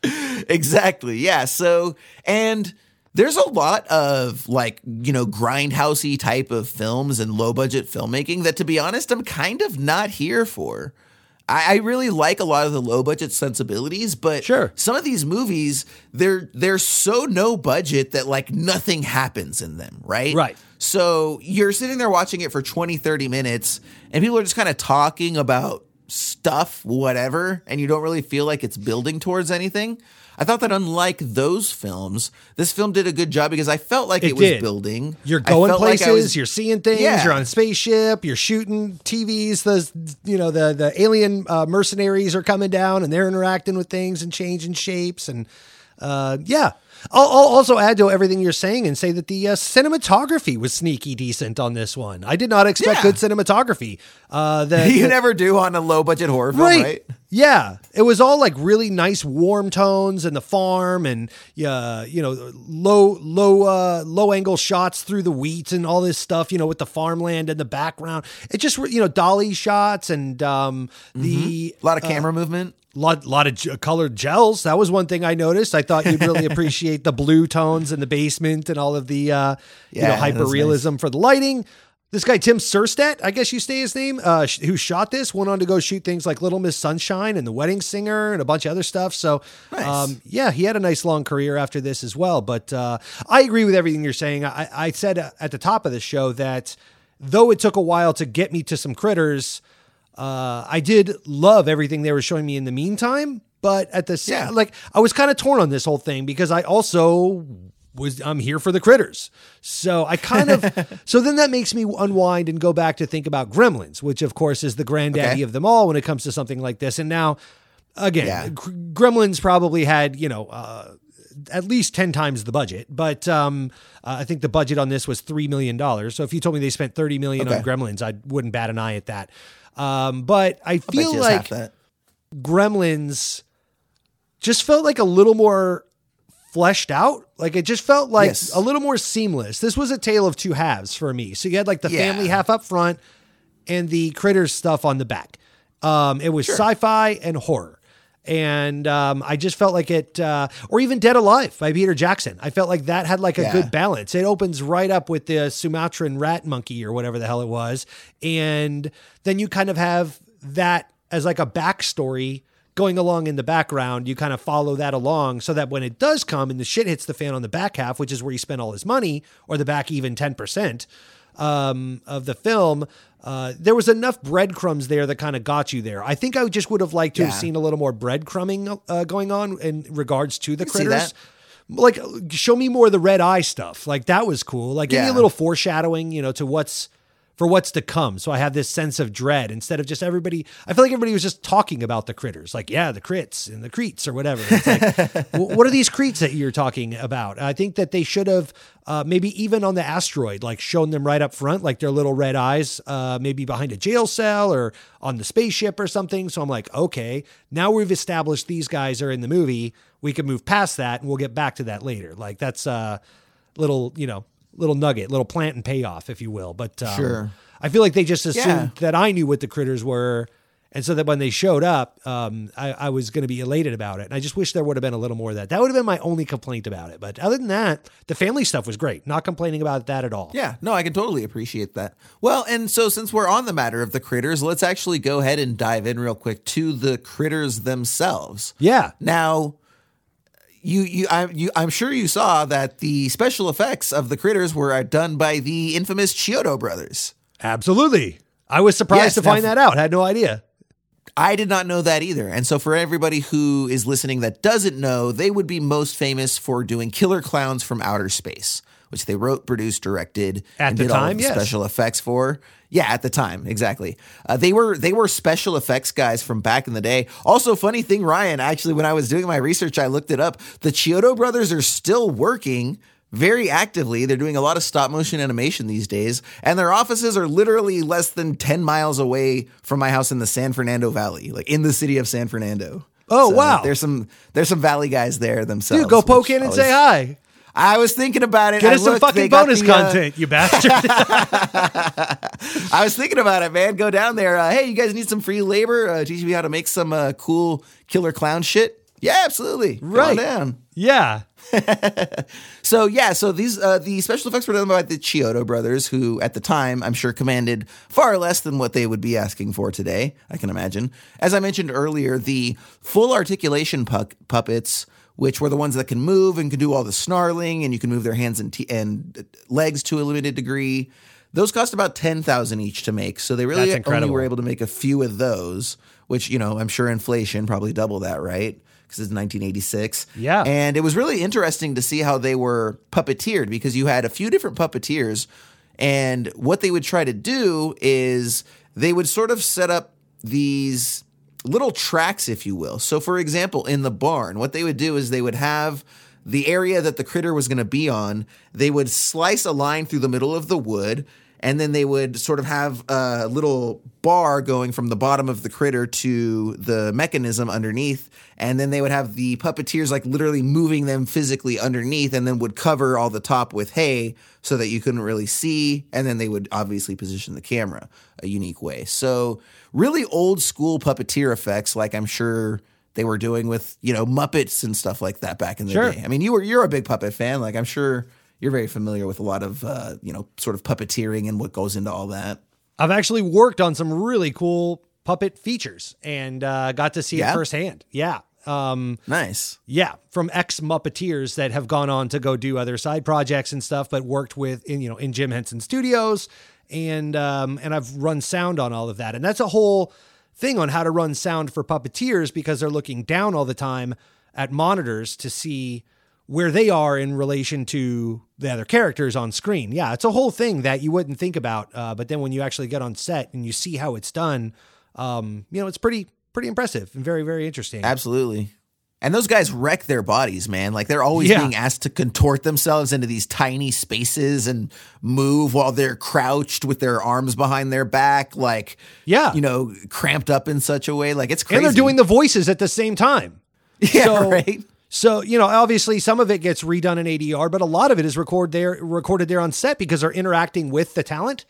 exactly. Yeah. So, and there's a lot of like, you know, grindhousey type of films and low budget filmmaking that, to be honest, I'm kind of not here for. I, I really like a lot of the low budget sensibilities, but Sure. some of these movies, they're they're so no budget that like nothing happens in them, right? Right. So you're sitting there watching it for 20, 30 minutes, and people are just kind of talking about stuff, whatever, and you don't really feel like it's building towards anything. I thought that unlike those films, this film did a good job because I felt like it, It was did. building. You're going felt like places, was- you're seeing things, Yeah. you're on a spaceship, you're shooting TVs, the you know, the the alien uh, mercenaries are coming down and they're interacting with things and changing shapes and uh, yeah. I'll, I'll also add to everything you're saying and say that the uh, cinematography was sneaky decent on this one. I did not expect Yeah. good cinematography. Uh, the, you never do on a low budget horror film, right. right? Yeah, it was all like really nice warm tones and the farm and yeah, you know, low low uh low angle shots through the wheat and all this stuff, you know, with the farmland in the background. It just you know, dolly shots and um the A lot of camera movement. Lot lot of colored gels. That was one thing I noticed. I thought you'd really appreciate the blue tones in the basement and all of the uh, you know hyper realism for the lighting. This guy Tim Suhrstedt, I guess you say his name, uh, sh- who shot this, went on to go shoot things like Little Miss Sunshine and The Wedding Singer and a bunch of other stuff. So, Nice. um, yeah, he had a nice long career after this as well. But uh, I agree with everything you're saying. I, I said at the top of the show that though it took a while to get me to some critters, uh, I did love everything they were showing me in the meantime. But at the same, Yeah. like I was kind of torn on this whole thing because I also was I'm here for the critters. So I kind of so then that makes me unwind and go back to think about Gremlins, which of course is the granddaddy Okay. of them all when it comes to something like this. And now again, Yeah. Gremlins probably had, you know, uh, at least 10 times the budget, but um, uh, I think the budget on this was $3 million. So if you told me they spent 30 million on Okay. Gremlins, I wouldn't bat an eye at that. Um, but I feel like. Gremlins just felt like a little more fleshed out. Like it just felt like Yes. a little more seamless. This was a tale of two halves for me. So you had like the Yeah. family half up front and the critters stuff on the back. Um, it was sci-fi and horror. And um, I just felt like it, uh, or even Dead Alive by Peter Jackson. I felt like that had like a Yeah. good balance. It opens right up with the Sumatran rat monkey or whatever the hell it was. And then you kind of have that as like a backstory going along in the background. You kind of follow that along so that when it does come and the shit hits the fan on the back half, which is where he spent all his money, or the back even 10% um, of the film, uh, there was enough breadcrumbs there that kind of got you there. I think I just would have liked to have seen a little more breadcrumbing uh, going on in regards to the critters. Like, show me more of the red eye stuff. Like that was cool. Like, give me a little foreshadowing, you know, to what's for what's to come. So I have this sense of dread instead of just everybody. I feel like everybody was just talking about the critters, like yeah, the crits and the creets or whatever. Like, what are these creets that you're talking about? I think that they should have uh, maybe even on the asteroid, like shown them right up front, like their little red eyes, uh, maybe behind a jail cell or on the spaceship or something. So I'm like, okay, now we've established these guys are in the movie. We can move past that and we'll get back to that later. Like that's a little, you know, little nugget, little plant and payoff, if you will. But um, Sure. I feel like they just assumed Yeah. that I knew what the critters were. And so that when they showed up, um, I, I was going to be elated about it. And I just wish there would have been a little more of that. That would have been my only complaint about it. But other than that, the family stuff was great. Not complaining about that at all. Yeah, no, I can totally appreciate that. Well, and so since we're on the matter of the critters, let's actually go ahead and dive in real quick to the critters themselves. Yeah. Now, you you I you I'm sure you saw that the special effects of the critters were uh, done by the infamous Chiodo brothers. Absolutely. I was surprised Yes, to now- find that out. Had no idea. I did not know that either. And so, for everybody who is listening that doesn't know, they would be most famous for doing Killer Clowns from Outer Space, which they wrote, produced, directed, At and the did all time, of the yes. special effects for. Yeah, at the time, exactly. Uh, they were they were special effects guys from back in the day. Also, funny thing, Ryan. Actually, when I was doing my research, I looked it up. The Chiodo brothers are still working very actively. They're doing a lot of stop motion animation these days, and their offices are literally less than 10 miles away from my house in the San Fernando Valley, like in the city of San Fernando. Oh, wow. There's some there's some valley guys there themselves. Dude, go poke in and always- say hi. I was thinking about it. Get I us some looked, they fucking bonus the, uh, content, you bastard. I was thinking about it, man. Go down there. Uh, hey, you guys need some free labor? Uh, teach me how to make some uh, cool killer clown shit. Yeah, absolutely. Right. down. yeah. So yeah, so these uh, the special effects were done by the Chiodo brothers, who at the time I'm sure commanded far less than what they would be asking for today. I can imagine. As I mentioned earlier, the full articulation puck- puppets, which were the ones that can move and can do all the snarling, and you can move their hands and, t- and uh, legs to a limited degree. Those cost about ten thousand each to make, so they really only were able to make a few of those. Which you know, I'm sure inflation probably double that, right? Because it's 1986. Yeah. And it was really interesting to see how they were puppeteered because you had a few different puppeteers. And what they would try to do is they would sort of set up these little tracks, if you will. So, for example, in the barn, what they would do is they would have the area that the critter was going to be on, they would slice a line through the middle of the wood. And then they would sort of have a little bar going from the bottom of the critter to the mechanism underneath. And then they would have the puppeteers like literally moving them physically underneath and then would cover all the top with hay so that you couldn't really see. And then they would obviously position the camera a unique way. So, really old school puppeteer effects, like I'm sure they were doing with, you know, Muppets and stuff like that back in the Sure. day. I mean, you were you're a big puppet fan. Like I'm sure you're very familiar with a lot of uh, you know, sort of puppeteering and what goes into all that. I've actually worked on some really cool puppet features and uh, got to see Yeah? it firsthand. Yeah. Um, Nice. yeah, from ex Muppeteers that have gone on to go do other side projects and stuff, but worked with in you know in Jim Henson Studios, and um, and I've run sound on all of that, and that's a whole thing on how to run sound for puppeteers because they're looking down all the time at monitors to see where they are in relation to the other characters on screen. Yeah, it's a whole thing that you wouldn't think about, uh, but then when you actually get on set and you see how it's done, um, you know, it's pretty pretty impressive and very very interesting. Absolutely. And those guys wreck their bodies, man. Like they're always Yeah. being asked to contort themselves into these tiny spaces and move while they're crouched with their arms behind their back, like Yeah. you know, cramped up in such a way. Like it's crazy. And they're doing the voices at the same time. yeah, so- right. So, you know, obviously some of it gets redone in ADR, but a lot of it is record there, recorded there on set because they're interacting with the talent.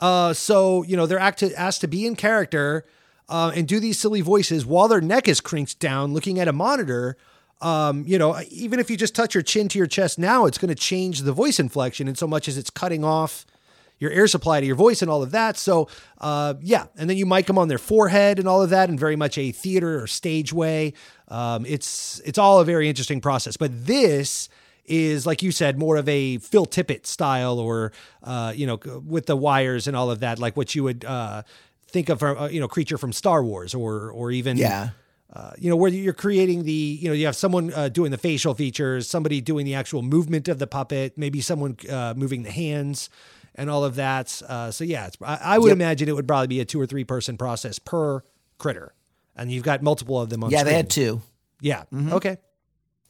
Uh, so, you know, they're act asked to be in character uh, and do these silly voices while their neck is cranked down looking at a monitor. Um, you know, even if you just touch your chin to your chest now, it's going to change the voice inflection in so much as it's cutting off your air supply to your voice and all of that. So, uh, yeah, and then you mic them on their forehead and all of that in very much a theater or stage way. Um, it's it's all a very interesting process. But this is, like you said, more of a Phil Tippett style, or uh, you know, with the wires and all of that, like what you would uh, think of, uh, you know, creature from Star Wars, or or even Yeah. uh, you know, where you're creating the, you know, you have someone uh, doing the facial features, somebody doing the actual movement of the puppet, maybe someone uh, moving the hands and all of that. Uh, so yeah, it's, I, I would Yep. imagine it would probably be a two or three person process per critter, and you've got multiple of them on. yeah, they had two. Yeah. Mhm. Okay.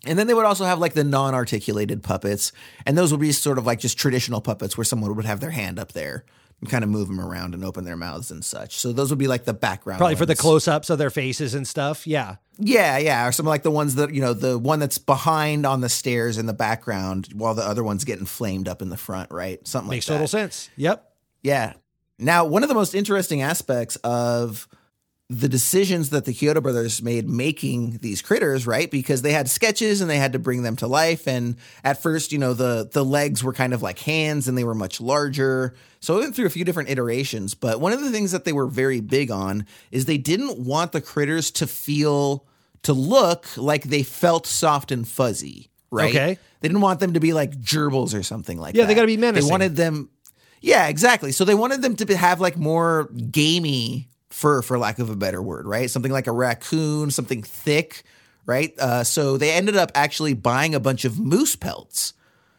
And then they would also have like the non-articulated puppets, and those would be sort of like just traditional puppets where someone would have their hand up there and kind of move them around and open their mouths and such. So those would be like the background. Probably for the close ups of their faces and stuff. Yeah. Yeah, yeah, or some like the ones that you know, the one that's behind on the stairs in the background, while the other one's getting flamed up in the front, right? Something Makes like that. Makes total sense. Yep. Yeah. Now, one of the most interesting aspects of the decisions that the Chiodo brothers made making these critters, right? Because they had sketches and they had to bring them to life. And at first, you know, the the legs were kind of like hands and they were much larger. So it went through a few different iterations. But one of the things that they were very big on is they didn't want the critters to feel to look like they felt soft and fuzzy, right? Okay. They didn't want them to be like gerbils or something like Yeah, that. Yeah, they gotta be menacing. They wanted them yeah, exactly. So they wanted them to be, have like more gamey fur, for lack of a better word, right? Something like a raccoon, something thick, right? Uh, so they ended up actually buying a bunch of moose pelts.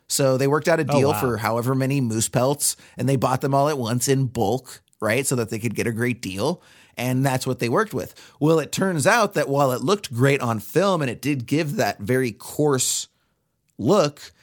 So they worked out a Oh, deal wow. for however many moose pelts, and they bought them all at once in bulk, right? So that they could get a great deal. And that's what they worked with. Well, it turns out that while it looked great on film and it did give that very coarse look,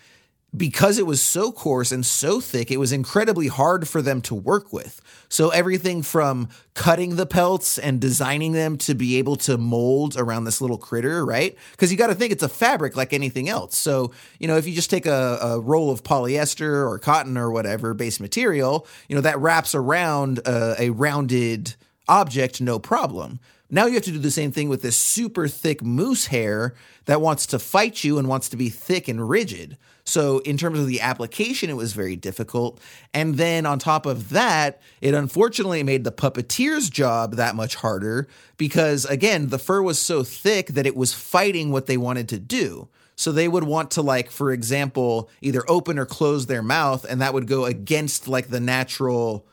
because it was so coarse and so thick, it was incredibly hard for them to work with. So everything from cutting the pelts and designing them to be able to mold around this little critter, right? Because you got to think it's a fabric like anything else. So, you know, if you just take a, a roll of polyester or cotton or whatever base material, you know, that wraps around a, a rounded object, no problem. Now you have to do the same thing with this super thick moose hair that wants to fight you and wants to be thick and rigid. So, in terms of the application, it was very difficult. And then on top of that, it unfortunately made the puppeteer's job that much harder because, again, the fur was so thick that it was fighting what they wanted to do. So they would want to, like, for example, either open or close their mouth, and that would go against like the natural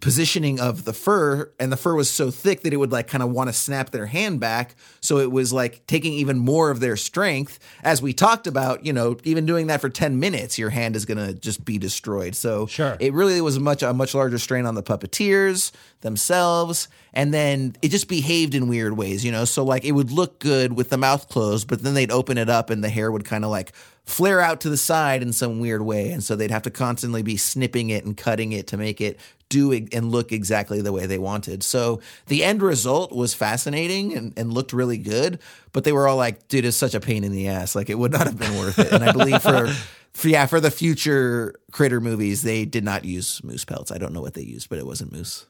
positioning of the fur and the fur was so thick that it would like kind of want to snap their hand back. So it was like taking even more of their strength. As we talked about you know even doing that for 10 minutes your hand is going to just be destroyed. So Sure. it really was much a much larger strain on the puppeteers themselves. And then it just behaved in weird ways you know? So like it would look good with the mouth closed but then they'd open it up and the hair would kind of like flare out to the side in some weird way and so they'd have to constantly be snipping it and cutting it to make it do and look exactly the way they wanted. So the end result was fascinating and, and looked really good, but they were all like, dude, it's such a pain in the ass. Like it would not have been worth it. And I believe for, for yeah, for the future critter movies, they did not use moose pelts. I don't know what they used, but it wasn't moose.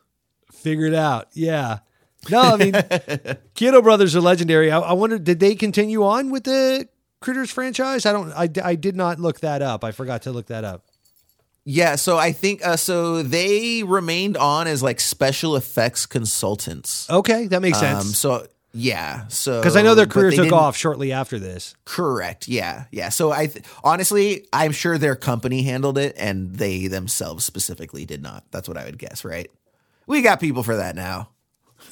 Figured it out. Yeah. No, I mean, Chiodo Brothers are legendary. I, I wonder, did they continue on with the Critters franchise? I don't, I, I did not look that up. I forgot to look that up. Yeah, so I think uh, so they remained on as like special effects consultants. Okay, that makes sense. Um, so yeah, so Because I know their career took off shortly after this. Correct. Yeah. Yeah. So I th- honestly, I'm sure their company handled it and they themselves specifically did not. That's what I would guess, right? We got people for that now.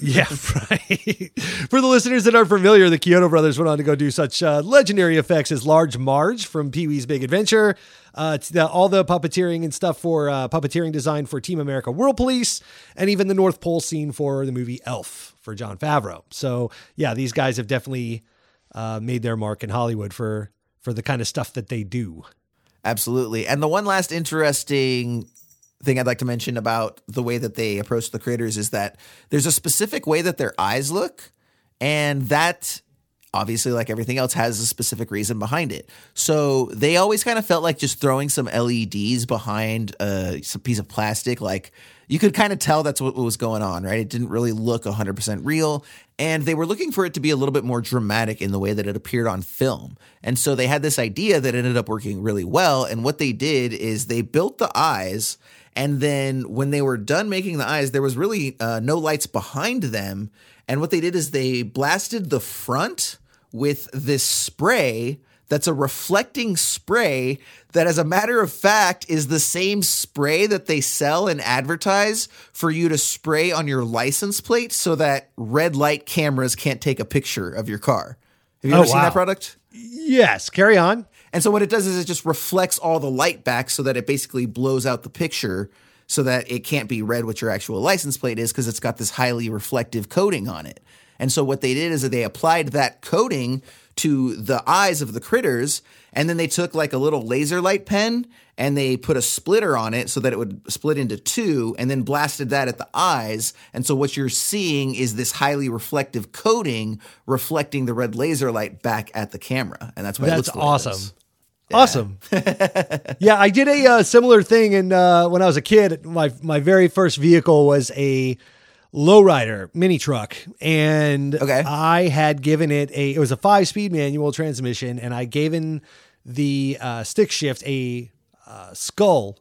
Yeah, right. For the listeners that aren't familiar, the Chiodo brothers went on to go do such uh, legendary effects as Large Marge from Pee Wee's Big Adventure, uh, the, all the puppeteering and stuff for uh, puppeteering design for Team America World Police, and even the North Pole scene for the movie Elf for Jon Favreau. So yeah, these guys have definitely uh, made their mark in Hollywood for for the kind of stuff that they do. Absolutely. And the one last interesting thing I'd like to mention about the way that they approach the creators is that there's a specific way that their eyes look, and that obviously, like everything else, has a specific reason behind it. So they always kind of felt like just throwing some LEDs behind a some piece of plastic, like you could kind of tell that's what was going on, right? It didn't really look 100% real. And they were looking for it to be a little bit more dramatic in the way that it appeared on film. And so they had this idea that ended up working really well. And what they did is they built the eyes. And then when they were done making the eyes, there was really uh, no lights behind them. And what they did is they blasted the front with this spray that's a reflecting spray that, as a matter of fact, is the same spray that they sell and advertise for you to spray on your license plate so that red light cameras can't take a picture of your car. Have you Oh, ever seen that product? Yes, carry on. And so what it does is it just reflects all the light back so that it basically blows out the picture so that it can't be read what your actual license plate is because it's got this highly reflective coating on it. And so what they did is that they applied that coating to the eyes of the critters and then they took like a little laser light pen and they put a splitter on it so that it would split into two and then blasted that at the eyes. And so what you're seeing is this highly reflective coating reflecting the red laser light back at the camera. And that's why it looks awesome. Does. Awesome. yeah, I did a uh, similar thing, and uh, when I was a kid, my my very first vehicle was a lowrider mini truck, and Okay. I had given it a it was a five speed manual transmission, and I gave in the uh, stick shift a uh, skull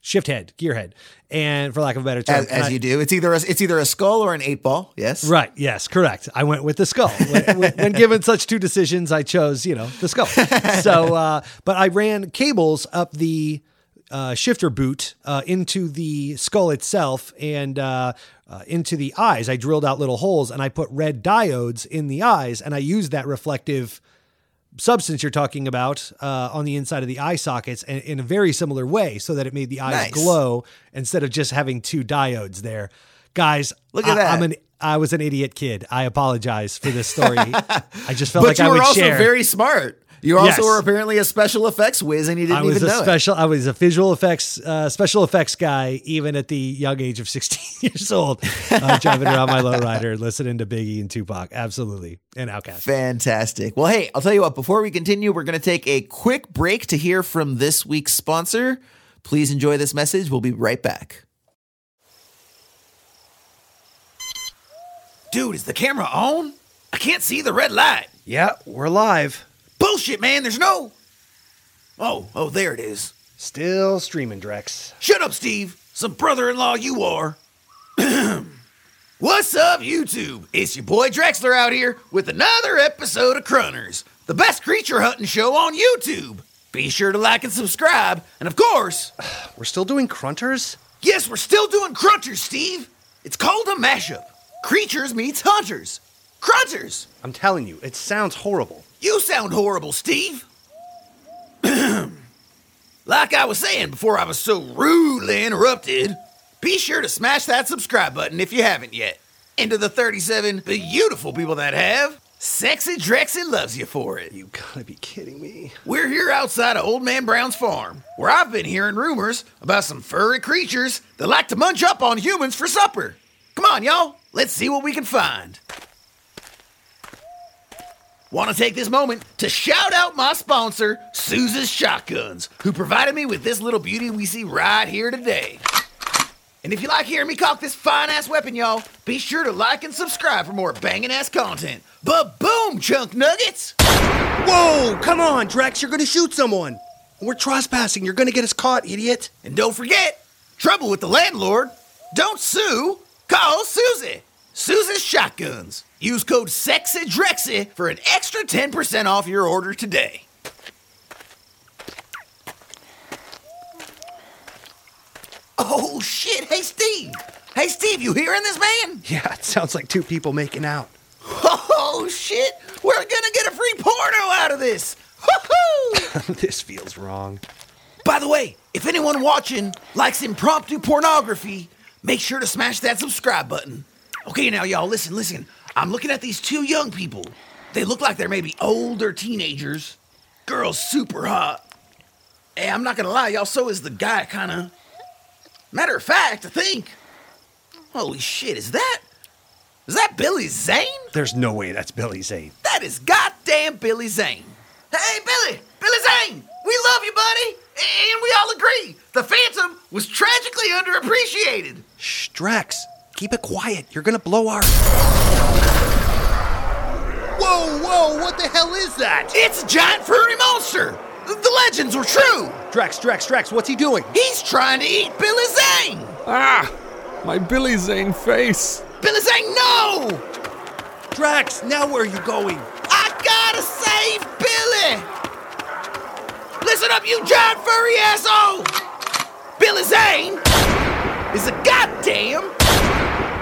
shift head gear head, and for lack of a better term, As, as I- you do, it's either a, it's either a skull or an eight ball. Yes, Right. Yes. Correct. I went with the skull. when, when- when given such two decisions, I chose, you know, the skull. So, uh, but I ran cables up the uh, shifter boot uh, into the skull itself and uh, uh, into the eyes. I drilled out little holes and I put red diodes in the eyes, and I used that reflective substance you're talking about uh, on the inside of the eye sockets in, in a very similar way so that it made the eyes Nice. glow instead of just having two diodes there. Guys, Look at I, that. I'm an I was an idiot kid. I apologize for this story. I just felt but like you I were would also share. very smart. You also Yes. were apparently a special effects whiz, and you didn't I was even a know it. special. I was a visual effects uh, special effects guy, even at the young age of 16 years old, uh, driving around my lowrider, listening to Biggie and Tupac, absolutely, and Outkast. Fantastic. Well, hey, I'll tell you what. Before we continue, we're going to take a quick break to hear from this week's sponsor. Please enjoy this message. We'll be right back. Dude, is the camera on? I can't see the red light. Yeah, we're live. Bullshit, man. There's no. Oh, oh, there it is. Still streaming, Drex. Shut up, Steve. Some brother in law you are. What's up, YouTube? It's your boy Drexler out here with another episode of Crunters, the best creature hunting show on YouTube. Be sure to like and subscribe, and of course, We're still doing Crunters? yes, we're still doing Crunters, Steve. It's called a mashup. Creatures meets hunters. Crunters! I'm telling you, it sounds horrible. You sound horrible, Steve. like I was saying before I was so rudely interrupted, be sure to smash that subscribe button if you haven't yet. And to the 37 beautiful people that have, Sexy Drexy loves you for it. You gotta be kidding me. We're here outside of Old Man Brown's farm, where I've been hearing rumors about some furry creatures that like to munch up on humans for supper. Come on, y'all, let's see what we can find. Want to take this moment to shout out my sponsor, Susie's Shotguns, who provided me with this little beauty we see right here today. And if you like hearing me cock this fine ass weapon, y'all, be sure to like and subscribe for more banging ass content. But boom, chunk nuggets! Whoa, come on, Drex, you're gonna shoot someone. We're trespassing. You're gonna get us caught, idiot. And don't forget, trouble with the landlord. Don't sue. Call Susie. Susie's Shotguns. Use code SEXYDREXY for an extra 10% off your order today. Oh shit! Hey Steve! Hey Steve, you hearing this man? Yeah, it sounds like two people making out. Oh shit! We're gonna get a free porno out of this! Woohoo! this feels wrong. By the way, if anyone watching likes impromptu pornography, make sure to smash that subscribe button. Okay, now y'all, listen, listen. I'm looking at these two young people. They look like they're maybe older teenagers. Girl's super hot. Hey, I'm not gonna lie, y'all, so is the guy, kinda. Matter of fact, I think. Holy shit, is that. Is that Billy Zane? There's no way that's Billy Zane. That is goddamn Billy Zane. Hey, Billy! Billy Zane! We love you, buddy! And we all agree the Phantom was tragically underappreciated. Shh, Drex, keep it quiet. You're gonna blow our. Whoa, whoa, what the hell is that? It's a giant furry monster! The legends were true! Drax, Drax, Drax, what's he doing? He's trying to eat Billy Zane! Ah! My Billy Zane face! Billy Zane, no! Drax, now where are you going? I gotta save Billy! Listen up, you giant furry asshole! Billy Zane is a goddamn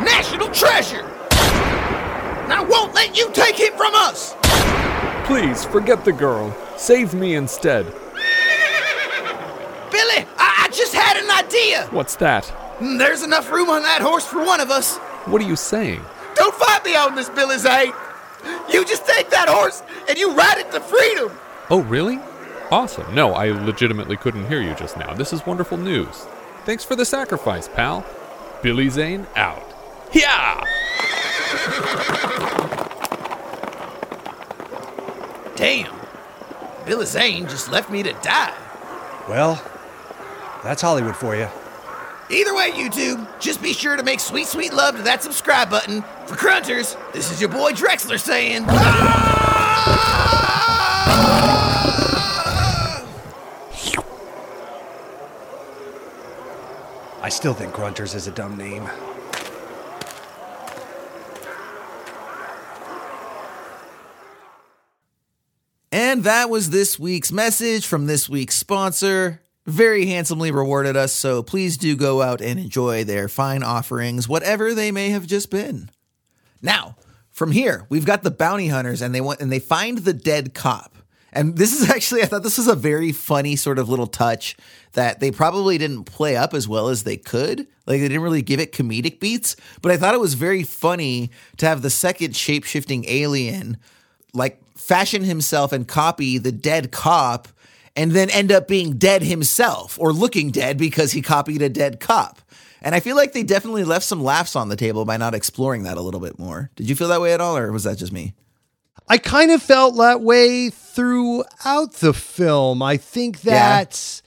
national treasure! And I won't let you take him from us! Please, forget the girl. Save me instead. Billy, I, I just had an idea. What's that? Mm, There's enough room on that horse for one of us. What are you saying? Don't fight me on this, Billy Zane. You just take that horse and you ride it to freedom. Oh, really? Awesome. No, I legitimately couldn't hear you just now. This is wonderful news. Thanks for the sacrifice, pal. Billy Zane out. Yeah! Damn. Billy Zane just left me to die. Well, that's Hollywood for you. Either way, YouTube, just be sure to make sweet, sweet love to that subscribe button. For Crunters, this is your boy Drexler saying. Ah! I still think Crunters is a dumb name. And that was this week's message from this week's sponsor. Very handsomely rewarded us, so please do go out and enjoy their fine offerings, whatever they may have just been. Now, from here, we've got the bounty hunters, and they want and they find the dead cop. And this is actually, I thought this was a very funny sort of little touch that they probably didn't play up as well as they could. Like they didn't really give it comedic beats, but I thought it was very funny to have the second shape shifting alien like fashion himself and copy the dead cop and then end up being dead himself or looking dead because he copied a dead cop. And I feel like they definitely left some laughs on the table by not exploring that a little bit more. Did you feel that way at all, or was that just me? I kind of felt that way throughout the film. I think that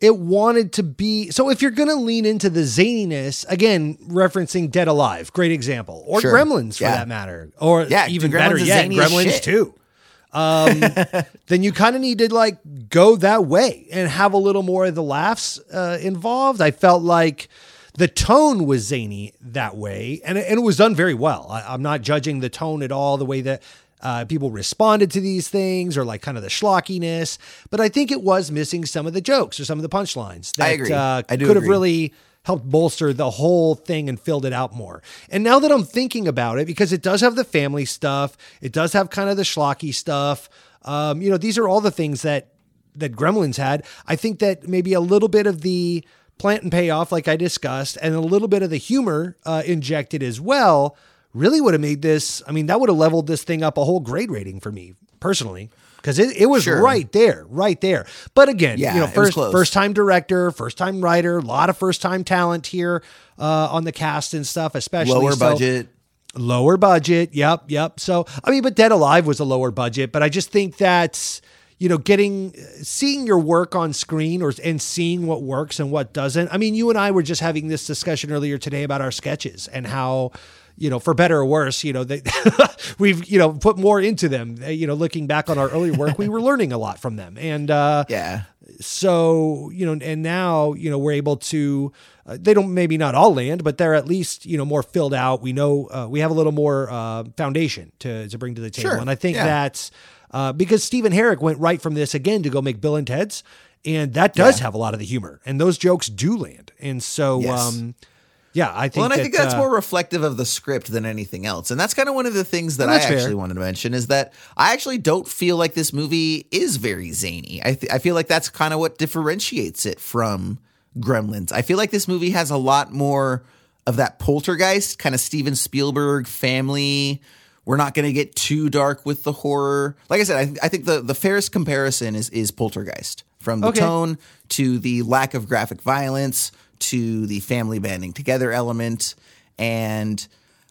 it wanted to be so if you're going to lean into the zaniness, again, referencing Dead Alive, great example, or Sure. Gremlins for Yeah. that matter, or Yeah, even Gremlins better yet, Gremlins shit. too. Um, then you kind of need to like go that way and have a little more of the laughs uh, involved. I felt like the tone was zany that way, and it, and it was done very well. I, I'm not judging the tone at all, the way that uh, people responded to these things, or like kind of the schlockiness. But I think it was missing some of the jokes or some of the punchlines that I agree. Uh, I do could have agree. really helped bolster the whole thing and filled it out more. And now that I'm thinking about it, because it does have the family stuff, it does have kind of the schlocky stuff. Um, you know, these are all the things that that Gremlins had. I think that maybe a little bit of the plant and payoff, like I discussed, and a little bit of the humor uh, injected as well, really would have made this. I mean, that would have leveled this thing up a whole grade rating for me personally. Because it, it was Sure. right there, right there. But again, Yeah, you know, first first time director, first time writer, a lot of first time talent here uh, on the cast and stuff, especially Lower So- budget. lower budget. Yep, yep. So I mean, but Dead Alive was a lower budget, but I just think that's you know getting seeing your work on screen or and seeing what works and what doesn't. I mean, you and I were just having this discussion earlier today about our sketches and how. You know, for better or worse, you know, they, we've, you know, put more into them. You know, looking back on our early work, we were learning a lot from them. And, uh, Yeah. so you know and now you know we're able to uh, they don't maybe not all land but they're at least you know more filled out we know uh, we have a little more uh, foundation to to bring to the table Sure, and i think yeah. that's uh, because stephen Herek went right from this again to go make bill and ted's and that does Yeah. have a lot of the humor and those jokes do land and so Yes. um yeah i think Well, and I think that's uh, more reflective of the script than anything else. And that's kind of one of the things that Well, I that's fair. actually wanted to mention is that I actually don't feel like this movie is very zany. I, th- I feel like that's kind of what differentiates it from Gremlins. I feel like this movie has a lot more of that poltergeist kind of Steven Spielberg family. We're not going to get too dark with the horror. Like I said, I, I think the, the fairest comparison is is Poltergeist from the Okay. tone to the lack of graphic violence to the family banding together element. And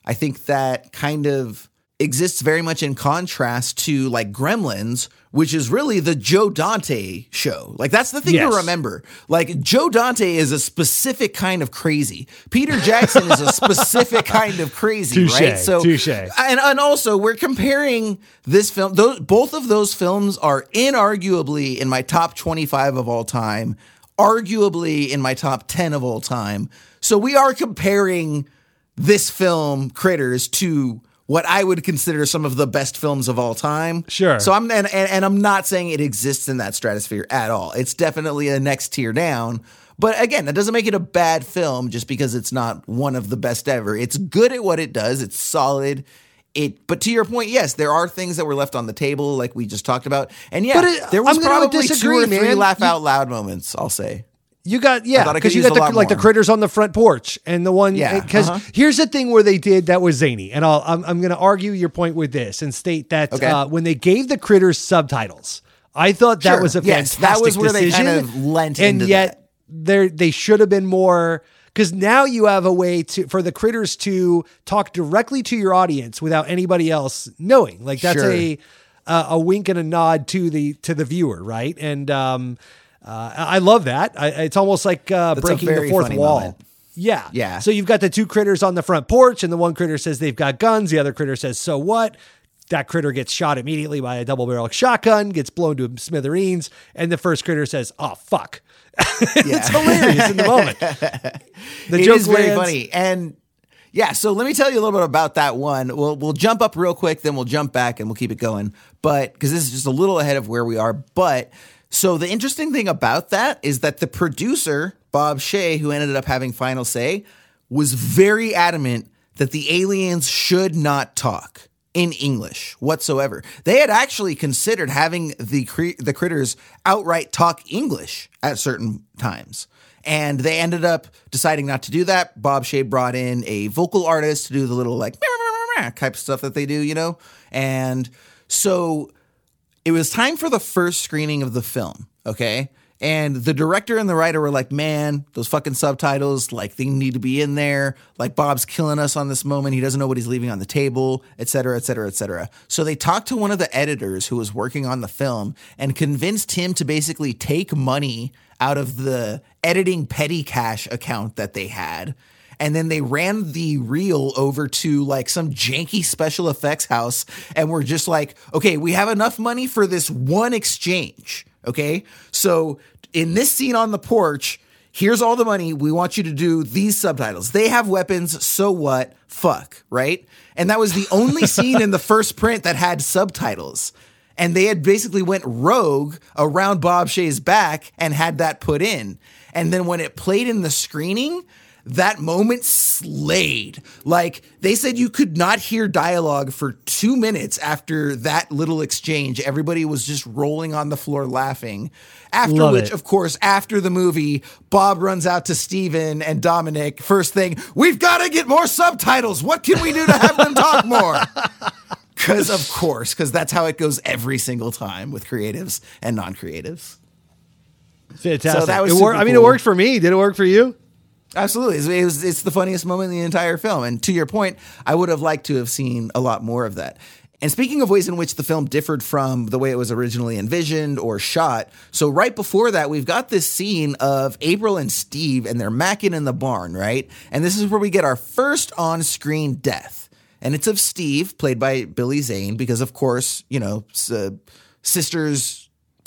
I think that kind of exists very much in contrast to like Gremlins, which is really the Joe Dante show. Like that's the thing Yes. to remember. Like Joe Dante is a specific kind of crazy. Peter Jackson is a specific kind of crazy, Touche, right? So touche. and, and also we're comparing this film those both of those films are inarguably in my top 25 of all time arguably in my top 10 of all time so we are comparing this film critters to what i would consider some of the best films of all time Sure. so i'm and, and, and i'm not saying it exists in that stratosphere at all it's definitely a next tier down but again, that doesn't make it a bad film just because it's not one of the best ever. It's good at what it does. It's solid. It but to your point, yes, there are things that were left on the table, like we just talked about. And yeah, But it- there was I'm probably two disagree, or three man. laugh You- out loud moments, I'll say. You got yeah, because you got the like the critters on the front porch and the one Yeah, because uh-huh. here's the thing where they did that was zany, and I'll, I'm I'm going to argue your point with this and state that Okay. uh, when they gave the critters subtitles, I thought that Sure. was a Yes, fantastic that was where they decision, kind of lent and yet there they should have been more. Because now you have a way to for the critters to talk directly to your audience without anybody else knowing. Like that's Sure. a uh, a wink and a nod to the to the viewer, right? And um, uh, I love that. I, it's almost like uh, breaking the fourth wall. moment. Yeah, Yeah. So you've got the two critters on the front porch, and the one critter says they've got guns. The other critter says, "So what?" That critter gets shot immediately by a double barrel shotgun, gets blown to smithereens, and the first critter says, "Oh fuck!" it's hilarious in the moment. The It joke is very lands. funny. And yeah, so let me tell you a little bit about that one. We'll we'll jump up real quick, then we'll jump back and we'll keep it going. But because this is just a little ahead of where we are. But so the interesting thing about that is that the producer, Bob Shaye, who ended up having final say, was very adamant that the aliens should not talk in English whatsoever. They had actually considered having the cre- the critters outright talk English at certain times. And they ended up deciding not to do that. Bob Shaye brought in a vocal artist to do the little like type of stuff that they do, you know? And so it was time for the first screening of the film, okay? And the director and the writer were like, man, those fucking subtitles, like they need to be in there. Like Bob's killing us on this moment. He doesn't know what he's leaving on the table, et cetera, et cetera, et cetera. So they talked to one of the editors who was working on the film and convinced him to basically take money out of the editing petty cash account that they had and then they ran the reel over to like some janky special effects house and were just like okay we have enough money for this one exchange okay? So in this scene on the porch here's all the money. We want you to do these subtitles. They have weapons. So what? Fuck right? And that was the only scene in the first print that had subtitles. And they had basically went rogue around Bob Shaye's back and had that put in. And then when it played in the screening, that moment slayed. Like they said you could not hear dialogue for 2 minutes after that little exchange. Everybody was just rolling on the floor laughing. After Love which it. of course after the movie, Bob runs out to Steven and Domonic. First thing, we've got to get more subtitles. What can we do to have them talk more? Because of course, because that's how it goes every single time with creatives and non-creatives. Fantastic. So that was It wor- super I mean, it worked for me. Did it work for you? Absolutely, it's, it was, it's the funniest moment in the entire film. And to your point, I would have liked to have seen a lot more of that. And speaking of ways in which the film differed from the way it was originally envisioned or shot, so right before that, we've got this scene of April and Steve, and they're macking in the barn, right? And this is where we get our first on-screen death, and it's of Steve, played by Billy Zane, because of course, you know, uh, sister's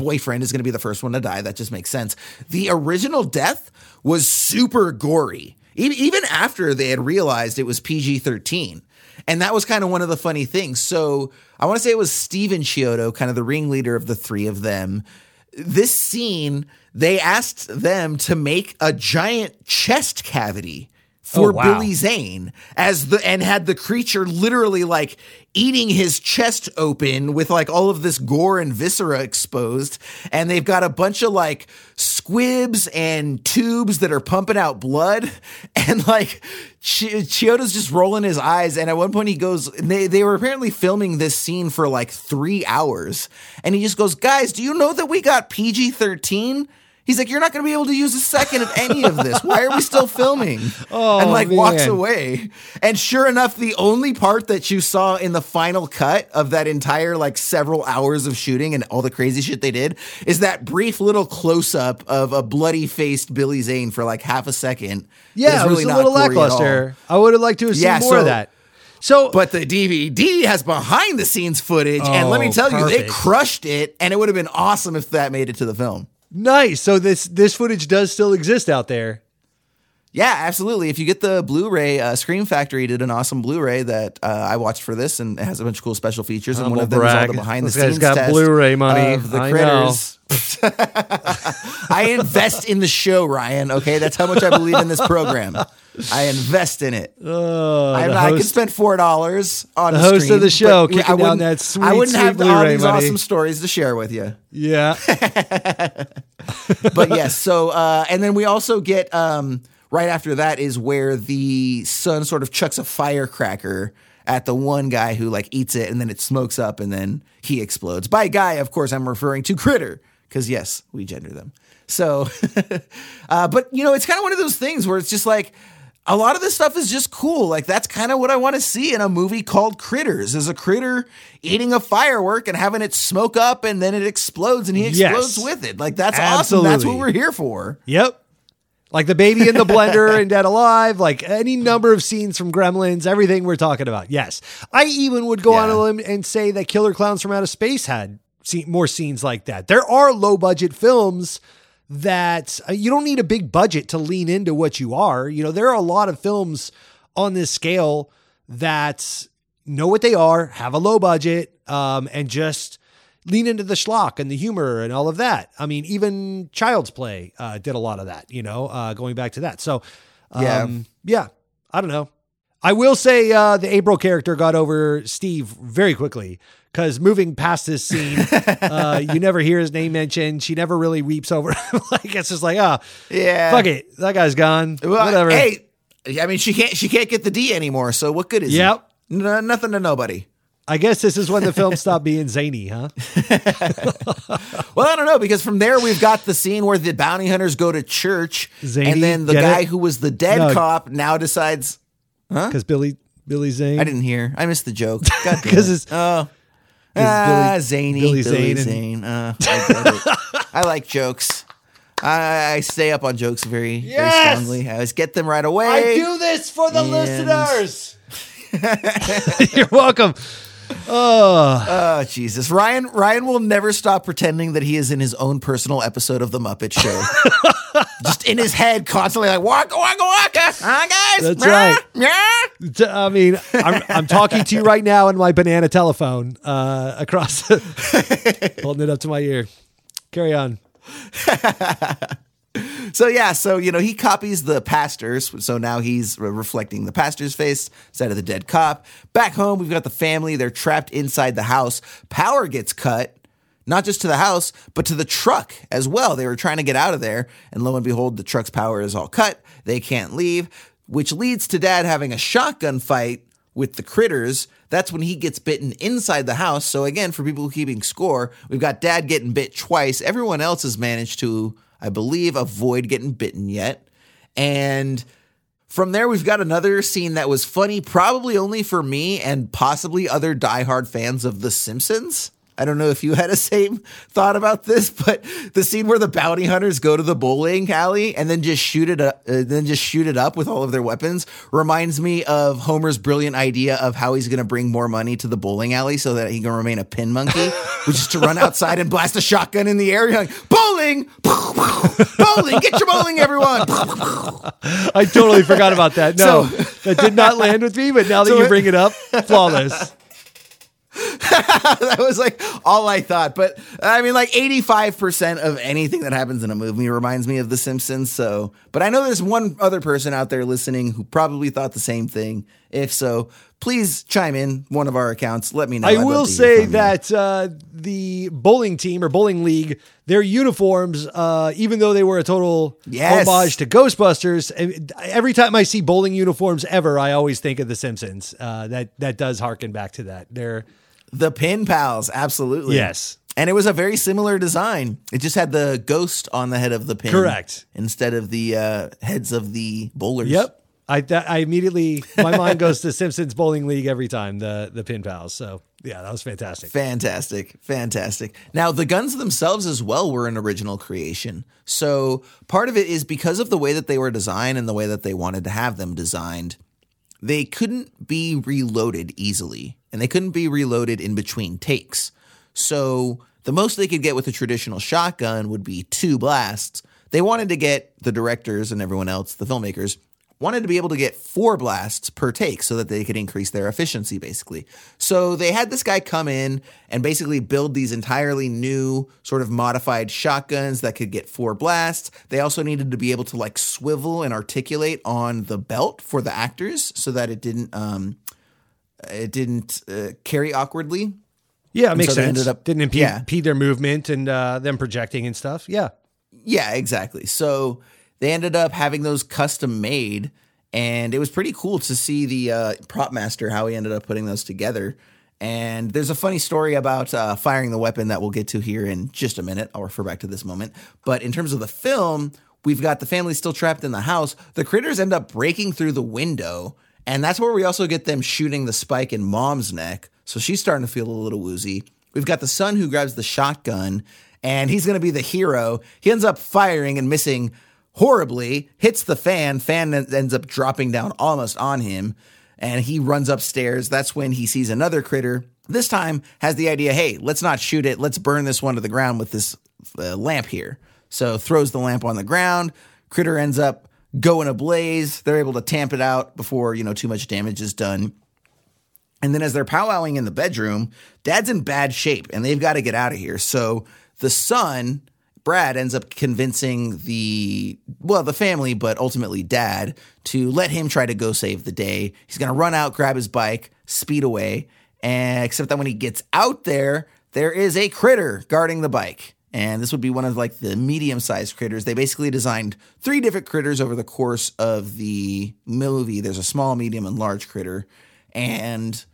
boyfriend is going to be the first one to die. That just makes sense. The original death was super gory, even after they had realized it was PG 13. And that was kind of one of the funny things. So I want to say it was Steven Chiodo, kind of the ringleader of the three of them. This scene, they asked them to make a giant chest cavity oh, for Oh, wow. Billy Zane as the and had the creature literally like eating his chest open with like all of this gore and viscera exposed and they've got a bunch of like squibs and tubes that are pumping out blood and like Chi- Chiodo's just rolling his eyes and at one point he goes they they were apparently filming this scene for like 3 hours and he just goes guys do you know that we got PG-13 He's like, you're not going to be able to use a second of any of this. Why are we still filming? Oh, and like walks away. And sure enough, the only part that you saw in the final cut of that entire like several hours of shooting and all the crazy shit they did is that brief little close up of a bloody faced Billy Zane for like half a second. Yeah, it was really a little gory at all. lackluster. I would have liked to have seen Yeah, more so- of that. So, But the DVD has behind the scenes footage, and let me Oh, tell you, they crushed it, and it would have been awesome if that made it to the film. Nice. So this this footage does still exist out there. Yeah, absolutely. If you get the Blu-ray, uh, Scream Factory did an awesome Blu-ray that uh, I watched for this, and it has a bunch of cool special features. And one of them is all the behind the This guy's scenes got test Blu-ray money. of the I critters. I invest in the show, Ryan. Okay, that's how much I believe in this program. I invest in it. Oh, I, I could spend four dollars on the a host of the show kicking I down that sweet, I wouldn't sweet have all Blu-ray these money. awesome stories to share with you. Yeah. but yes, so uh, and then we also get um, right after that is where the son sort of chucks a firecracker at the one guy who like eats it and then it smokes up and then he explodes. By guy, of course, I'm referring to Critter because yes, we gender them. So, uh, but you know, it's kind of one of those things where it's just like a lot of this stuff is just cool. Like that's kind of what I want to see in a movie called Critters. Is a critter eating a firework and having it smoke up and then it explodes and he explodes Yes. with it. Like that's awesome. That's what we're here for. Yep. Like the baby in the blender and Dead Alive, like any number of scenes from Gremlins, everything we're talking about. Yes. I even would go on a limb and say that Killer Clowns from Outer Space had se- more scenes like that. There are low budget films that uh, you don't need a big budget to lean into what you are. You know, there are a lot of films on this scale that know what they are, have a low budget, um, and just lean into the schlock and the humor and all of that. I mean, even Child's Play uh, did a lot of that, you know, uh, going back to that. So, um, Yeah. yeah, I don't know. I will say uh, the April character got over Steve very quickly because moving past this scene, uh, you never hear his name mentioned. She never really weeps over him. like it's just like, oh, Yeah. fuck it, that guy's gone. Well, Whatever. Hey, I mean, she can't she can't get the D anymore. So what good is Yep. nothing to nobody. I guess this is when the film stopped being zany, huh? Well, I don't know because from there we've got the scene where the bounty hunters go to church, Zany, and then the guy it? who was the dead No. cop now decides. Huh? Because Billy Billy Zane. I didn't hear. I missed the joke. Because it. it's- oh. 'cause Ah, Billy- zany, Billy Billy, Zane and- Zane. Uh, I, get it. I like jokes. I, I stay up on jokes very, very strongly. I always get them right away. I do this for the And- listeners. You're welcome. Oh, Oh Jesus, Ryan! Ryan will never stop pretending that he is in his own personal episode of the Muppet Show. Just in his head, constantly like waka waka waka. Huh, guys? That's right. meow." T- I mean, I'm, I'm talking to you right now in my banana telephone uh, across, holding it up to my ear. Carry on. So yeah, so you know he copies the pastor's. So now he's re- reflecting the pastor's face instead of the dead cop. Back home, we've got the family. They're trapped inside the house. Power gets cut. Not just to the house, but to the truck as well. They were trying to get out of there, and lo and behold, the truck's power is all cut. They can't leave, which leads to dad having a shotgun fight with the critters. That's when he gets bitten inside the house. So, again, for people keeping score, we've got dad getting bit twice. Everyone else has managed to, I believe, avoid getting bitten yet. And from there, we've got another scene that was funny, probably only for me and possibly other diehard fans of The Simpsons. I don't know if you had a same thought about this, but the scene where the bounty hunters go to the bowling alley and then just shoot it up, uh, then just shoot it up with all of their weapons reminds me of Homer's brilliant idea of how he's going to bring more money to the bowling alley so that he can remain a pin monkey, which is to run outside and blast a shotgun in the air, You're like bowling, bowling, get your bowling, everyone. I totally forgot about that. No, So- that did not land with me, but now that So you bring it up, flawless. that was like all I thought. But I mean, like 85% of anything that happens in a movie reminds me of The Simpsons. So, but I know there's one other person out there listening who probably thought the same thing. If so, please chime in one of our accounts. Let me know. I I'd will say that uh, the bowling team or bowling league, their uniforms, uh, even though they were a total Yes. homage to Ghostbusters, every time I see bowling uniforms ever, I always think of The Simpsons. Uh, that that does harken back to that. They're the Pin Pals, absolutely. Yes. And it was a very similar design. It just had the ghost on the head of the pin. Correct. Instead of the uh, heads of the bowlers. Yep. I that, I immediately my mind goes to Simpsons Bowling League every time the the pin pals. So yeah, that was fantastic. Fantastic. Fantastic. Now, the guns themselves as well were an original creation. So, part of it is because of the way that they were designed and the way that they wanted to have them designed, they couldn't be reloaded easily and they couldn't be reloaded in between takes. So, the most they could get with a traditional shotgun would be two blasts. they wanted to get the directors and everyone else, the filmmakers, wanted to be able to get four blasts per take so that they could increase their efficiency, basically. So they had this guy come in and basically build these entirely new, sort of modified shotguns that could get four blasts. They also needed to be able to like swivel and articulate on the belt for the actors so that it didn't um it didn't uh, carry awkwardly. Yeah, it And makes so sense. ended up- Didn't impede, yeah. impede their movement and uh, them projecting and stuff. Yeah. Yeah, exactly. So they ended up having those custom made, and it was pretty cool to see the uh, prop master how he ended up putting those together. And there's a funny story about uh, firing the weapon that we'll get to here in just a minute. I'll refer back to this moment. But in terms of the film, we've got the family still trapped in the house. The critters end up breaking through the window, and that's where we also get them shooting the spike in mom's neck. So she's starting to feel a little woozy. We've got the son who grabs the shotgun, and he's going to be the hero. He ends up firing and missing horribly, hits the fan. Fan en- ends up dropping down almost on him, and he runs upstairs. That's when he sees another critter. This time has the idea, hey, let's not shoot it. Let's burn this one to the ground with this uh, lamp here. So throws the lamp on the ground. Critter ends up going blaze. They're able to tamp it out before, you know, too much damage is done. And then as they're powwowing in the bedroom, dad's in bad shape and they've got to get out of here. So the son, Brad, ends up convincing the, well, the family, but ultimately dad, to let him try to go save the day. He's going to run out, grab his bike, speed away. And except that when he gets out there, there is a critter guarding the bike. And this would be one of like the medium sized critters. They basically designed three different critters over the course of the movie. There's a small, medium, and large critter. And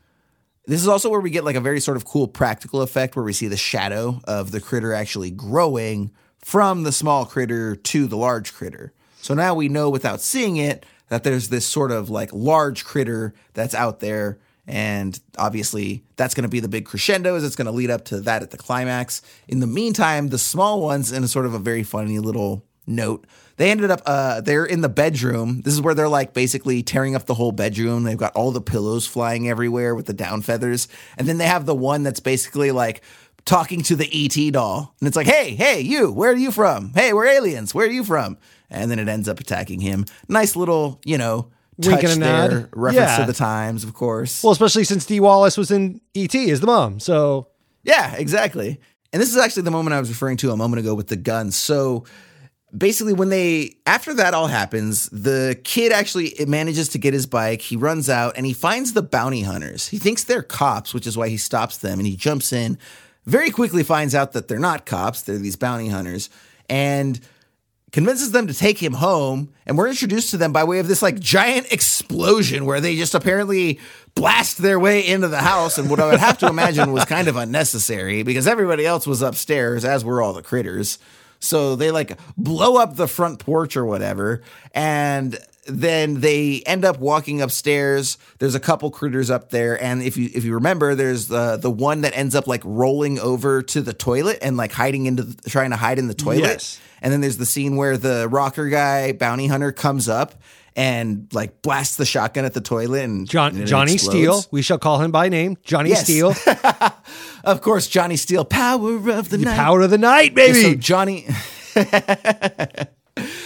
this is also where we get like a very sort of cool practical effect where we see the shadow of the critter actually growing from the small critter to the large critter. So now we know without seeing it that there's this sort of like large critter that's out there. And obviously, that's going to be the big crescendo, is it's going to lead up to that at the climax. In the meantime, the small ones, in a sort of a very funny little note, they ended up, uh, they're in the bedroom. This is where they're like basically tearing up the whole bedroom. They've got all the pillows flying everywhere with the down feathers. And then they have the one that's basically like talking to the ET doll. And it's like, hey, hey, you, where are you from? Hey, we're aliens. Where are you from? And then it ends up attacking him. Nice little, you know, Wink and a there. nod. Reference Yeah. to the times, of course. Well, especially since Dee Wallace was in E.T. as the mom. So Yeah, exactly. And this is actually the moment I was referring to a moment ago with the guns. So basically when they after that all happens, the kid actually manages to get his bike. He runs out and he finds the bounty hunters. He thinks they're cops, which is why he stops them and he jumps in. Very quickly finds out that they're not cops, they're these bounty hunters and convinces them to take him home and we're introduced to them by way of this like giant explosion where they just apparently blast their way into the house and what I would have to imagine was kind of unnecessary because everybody else was upstairs as were all the critters. So they like blow up the front porch or whatever and then they end up walking upstairs. There's a couple critters up there, and if you if you remember, there's the the one that ends up like rolling over to the toilet and like hiding into the, trying to hide in the toilet. Yes. And then there's the scene where the rocker guy bounty hunter comes up and like blasts the shotgun at the toilet and John, and Johnny explodes. Steele, we shall call him by name, Johnny Yes. Steele, Of course, Johnny Steele, power of the, the night. power of the night, So baby. Johnny.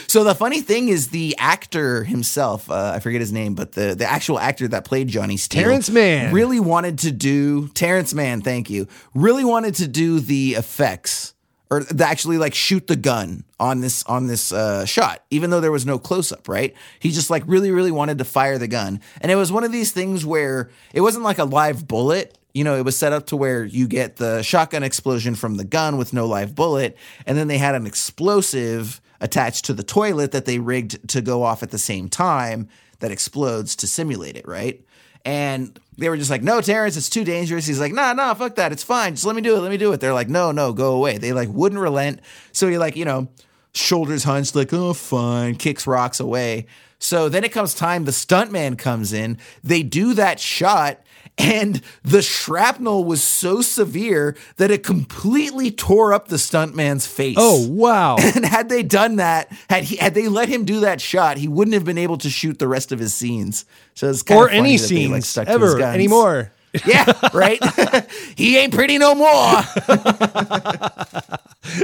so the funny thing is, the actor himself, uh, I forget his name, but the the actual actor that played Johnny Steele, Terrence Mann. really wanted to do Terrence Mann. Thank you. Really wanted to do the effects or actually like shoot the gun on this on this uh, shot, even though there was no close up. Right? He just like really really wanted to fire the gun, and it was one of these things where it wasn't like a live bullet. You know, it was set up to where you get the shotgun explosion from the gun with no live bullet, and then they had an explosive attached to the toilet that they rigged to go off at the same time that explodes to simulate it, right? And they were just like, no, Terrence, it's too dangerous. He's like, nah, nah, fuck that. It's fine. Just let me do it. Let me do it. They're like, no, no, go away. They like wouldn't relent. So he like, you know, shoulders hunched, like, oh, fine, kicks rocks away. So then it comes time, the stuntman comes in. They do that shot, and the shrapnel was so severe that it completely tore up the stuntman's face. oh wow! And had they done that, had he had they let him do that shot, he wouldn't have been able to shoot the rest of his scenes. So it's kind or any that they, like, scenes stuck to his ever anymore. Yeah, right. he ain't pretty no more.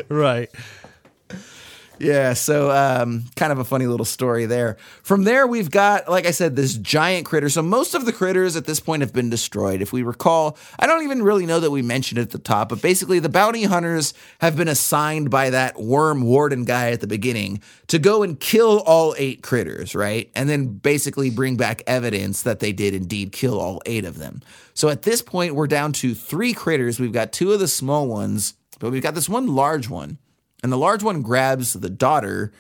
right. Yeah, so um, kind of a funny little story there. From there, we've got, like I said, this giant critter. So most of the critters at this point have been destroyed. If we recall, I don't even really know that we mentioned it at the top, but basically, the bounty hunters have been assigned by that worm warden guy at the beginning to go and kill all eight critters, right? And then basically bring back evidence that they did indeed kill all eight of them. So at this point, we're down to three critters. We've got two of the small ones, but we've got this one large one. And the large one grabs the daughter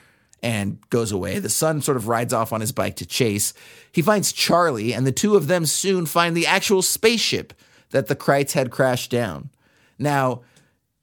and goes away. The son sort of rides off on his bike to chase. He finds Charlie, and the two of them soon find the actual spaceship that the Krites had crashed down. Now,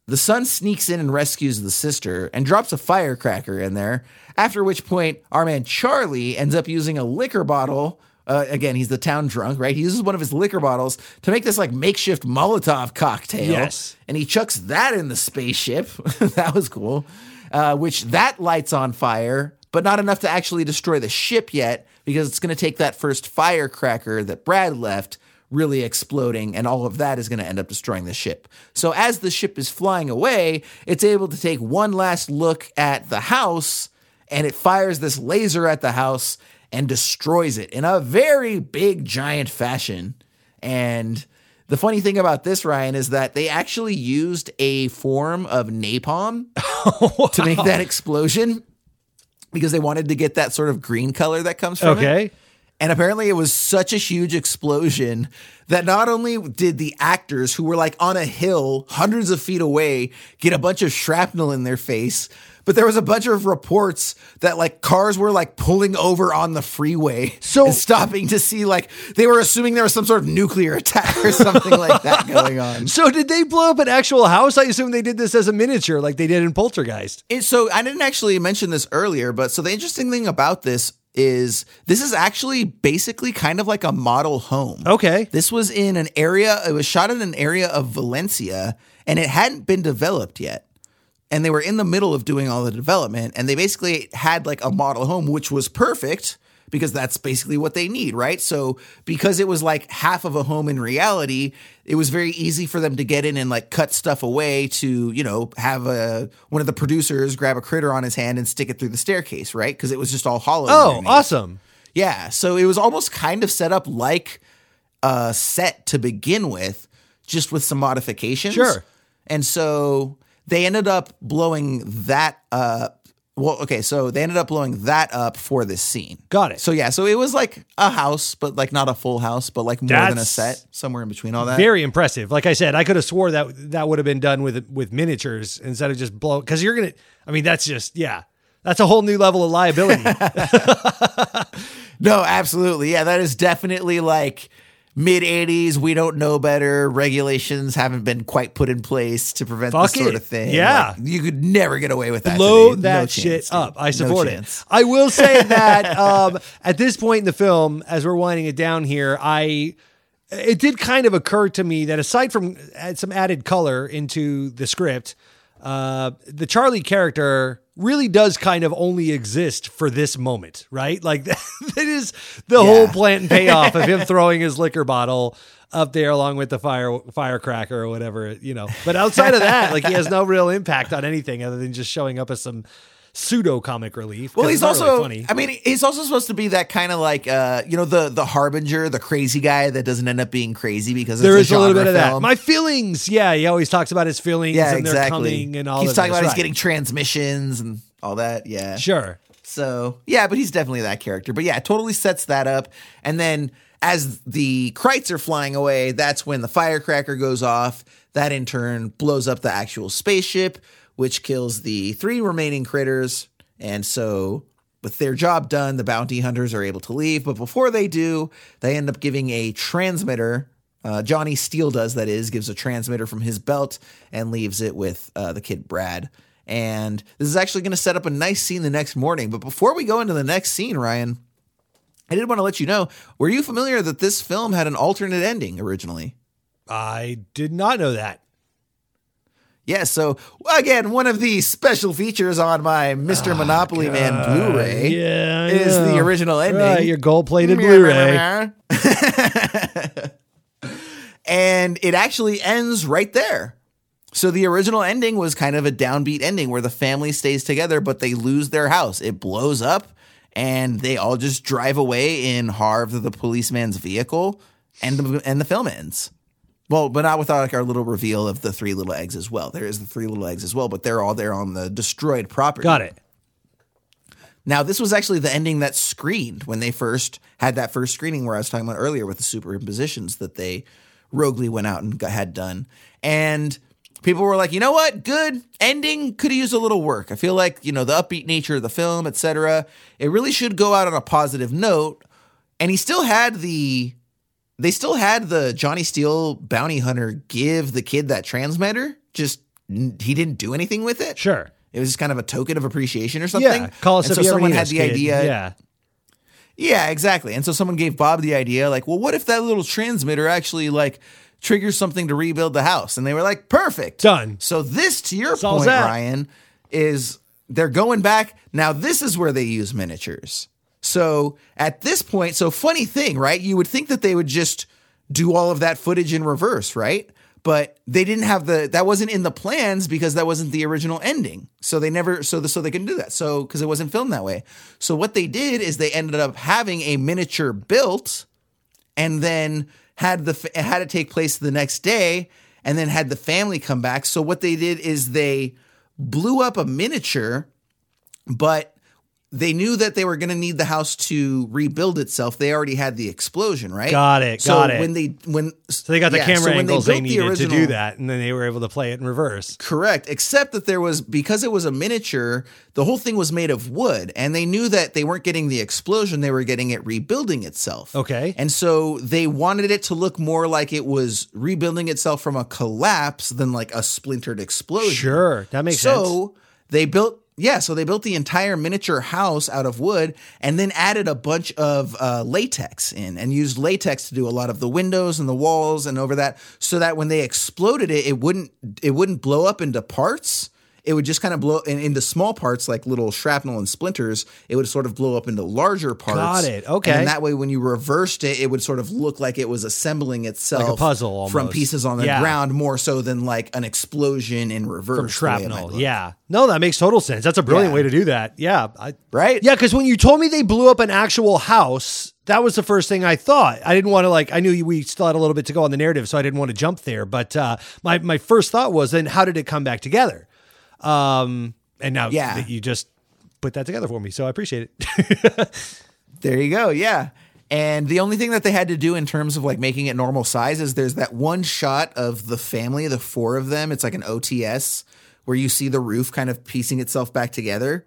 the son sneaks in and rescues the sister and drops a firecracker in there, after which point, our man Charlie ends up using a liquor bottle. Uh, again, he's the town drunk, right? He uses one of his liquor bottles to make this like makeshift Molotov cocktail. Yes. And he chucks that in the spaceship. that was cool. Uh, which that lights on fire, but not enough to actually destroy the ship yet, because it's going to take that first firecracker that Brad left really exploding, and all of that is going to end up destroying the ship. So as the ship is flying away, it's able to take one last look at the house, and it fires this laser at the house and destroys it in a very big, giant fashion. And the funny thing about this, Ryan, is that they actually used a form of napalm to make that explosion because they wanted to get that sort of green color that comes from it. Okay. And apparently, it was such a huge explosion that not only did the actors who were like on a hill hundreds of feet away get a bunch of shrapnel in their face, but there was a bunch of reports that like cars were like pulling over on the freeway So- and stopping to see like they were assuming there was some sort of nuclear attack or something like that going on. So did they blow up an actual house? I assume they did this as a miniature, like they did in Poltergeist. It, so I didn't actually mention this earlier, but so the interesting thing about this is this is actually basically kind of like a model home. Okay. This was in an area, it was shot in an area of Valencia and it hadn't been developed yet. And they were in the middle of doing all the development and they basically had like a model home, which was perfect because that's basically what they need, right? So because it was like half of a home in reality, it was very easy for them to get in and like cut stuff away to, you know, have a one of the producers grab a critter on his hand and stick it through the staircase, right? Because it was just all hollow. Oh, underneath. awesome. Yeah. So it was almost kind of set up like a set to begin with, just with some modifications. Sure. And so they ended up blowing that up. Well, okay, so they ended up blowing that up for this scene. Got it. So yeah, so it was like a house, but like not a full house, but like more than a That's set, somewhere in between all that. Very impressive. Like I said, I could have swore that that would have been done with with miniatures instead of just blow. Because you're gonna. I mean, that's just yeah. That's a whole new level of liability. No, absolutely. Yeah, that is definitely like mid 80s. We don't know better. Regulations haven't been quite put in place to prevent Fuck this sort of thing. Yeah. Like, you could never get away with that. blow today. that No shit chance, up. I No support it. chance. I will say that um, at this point in the film, as we're winding it down here, I it did kind of occur to me that aside from some added color into the script, uh, the Charlie character really does kind of only exist for this moment, right? Like that is the whole plant and payoff of him throwing his liquor bottle up there along with the fire firecracker or whatever, you know. But outside of that, like he has no real impact on anything other than just showing up as some pseudo comic relief. Well, he's also. really funny. I mean, he's also supposed to be that kind of like, uh, you know, the the harbinger, the crazy guy that doesn't end up being crazy because there is a little bit of that. My feelings, yeah, he always talks about his feelings yeah, and they're exactly. coming and all he's talking about he's getting transmissions and all that. Yeah, Sure. So yeah, but he's definitely that character. But yeah, totally sets that up. And then as the Krites are flying away, that's when the firecracker goes off. That in turn blows up the actual spaceship, which kills the three remaining critters. And so with their job done, the bounty hunters are able to leave. But before they do, they end up giving a transmitter. Uh, Johnny Steele does that is gives a transmitter from his belt and leaves it with uh, the kid Brad. And this is actually going to set up a nice scene the next morning. But before we go into the next scene, Ryan, I did want to let you know were you familiar that this film had an alternate ending originally? I did not know that. Yeah, so again, one of the special features on my Mr. Monopoly Man Blu-ray Ah, Yeah, is the original ending. Right, your gold-plated Blu-ray. and it actually ends right there. So the original ending was kind of a downbeat ending where the family stays together, but they lose their house. It blows up, and they all just drive away in Harv, the policeman's vehicle, and the, and the film ends. Well, but not without like our little reveal of the three little eggs as well. There is the three little eggs as well, but they're all there on the destroyed property. Got it. Now, this was actually the ending that screened when they first had that first screening where I was talking about earlier with the superimpositions that they roguely went out and got, had done. And people were like, you know what? Good ending. Could have used a little work. I feel like, you know, the upbeat nature of the film, etc. It really should go out on a positive note. And he still had the they still had the Johnny Steele bounty hunter give the kid that transmitter. Just he didn't do anything with it. Sure. It was just kind of a token of appreciation or something. Yeah. Call us and if so someone had the kid. idea. Yeah. Yeah, exactly. And so someone gave Bob the idea, like, well, what if that little transmitter actually like triggers something to rebuild the house? And they were like, perfect. Done. So this, to your Solves point, that. Ryan, is they're going back. Now, this is where they use miniatures. So at this point, so funny thing, right? You would think that they would just do all of that footage in reverse, right? But they didn't have the that wasn't in the plans because that wasn't the original ending. So they never so the, so they couldn't do that. So because it wasn't filmed that way. So what they did is they ended up having a miniature built and then had the had it take place the next day and then had the family come back. So what they did is they blew up a miniature but they knew that they were going to need the house to rebuild itself. They already had the explosion, right? Got it, So got it. When they when So they got the yeah, camera so angles they, built the needed to do that, and then they were able to play it in reverse. Correct, except that there was because it was a miniature, the whole thing was made of wood, and they knew that they weren't getting the explosion; they were getting it rebuilding itself. Okay. and so they wanted it to look more like it was rebuilding itself from a collapse than like a splintered explosion. Sure, that makes sense. so they built. Yeah, so they built the entire miniature house out of wood and then added a bunch of uh, latex in and used latex to do a lot of the windows and the walls and over that so that when they exploded it, it wouldn't it wouldn't blow up into parts. It would just kind of blow in, into small parts like little shrapnel and splinters. It would sort of blow up into larger parts. Got it. Okay. And that way, when you reversed it, it would sort of look like it was assembling itself like a puzzle from pieces on the Yeah. ground more so than like an explosion in reverse. From the way it might shrapnel. Yeah. No, that makes total sense. That's a brilliant Yeah. way to do that. Yeah. I, Right? Yeah, because when you told me they blew up an actual house, that was the first thing I thought. I didn't want to like. I knew we still had a little bit to go on the narrative, so I didn't want to jump there. But uh, my my first thought was, then how did it come back together? Um, and now Yeah. that you just put that together for me, so I appreciate it. There you go. Yeah. And the only thing that they had to do in terms of like making it normal size is there's that one shot of the family, the four of them. It's like an OTS where you see the roof kind of piecing itself back together.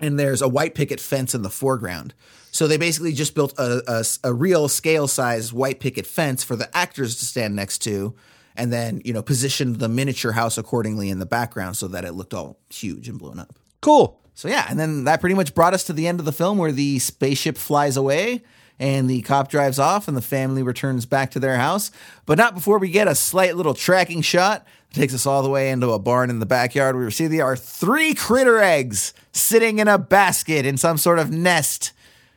And there's a white picket fence in the foreground. So they basically just built a, a, a real scale size white picket fence for the actors to stand next to. And then, you know, positioned the miniature house accordingly in the background so that it looked all huge and blown up. cool. So yeah, and then that pretty much brought us to the end of the film where the spaceship flies away and the cop drives off and the family returns back to their house, but not before we get a slight little tracking shot that takes us all the way into a barn in the backyard where we see there are three critter eggs sitting in a basket in some sort of nest,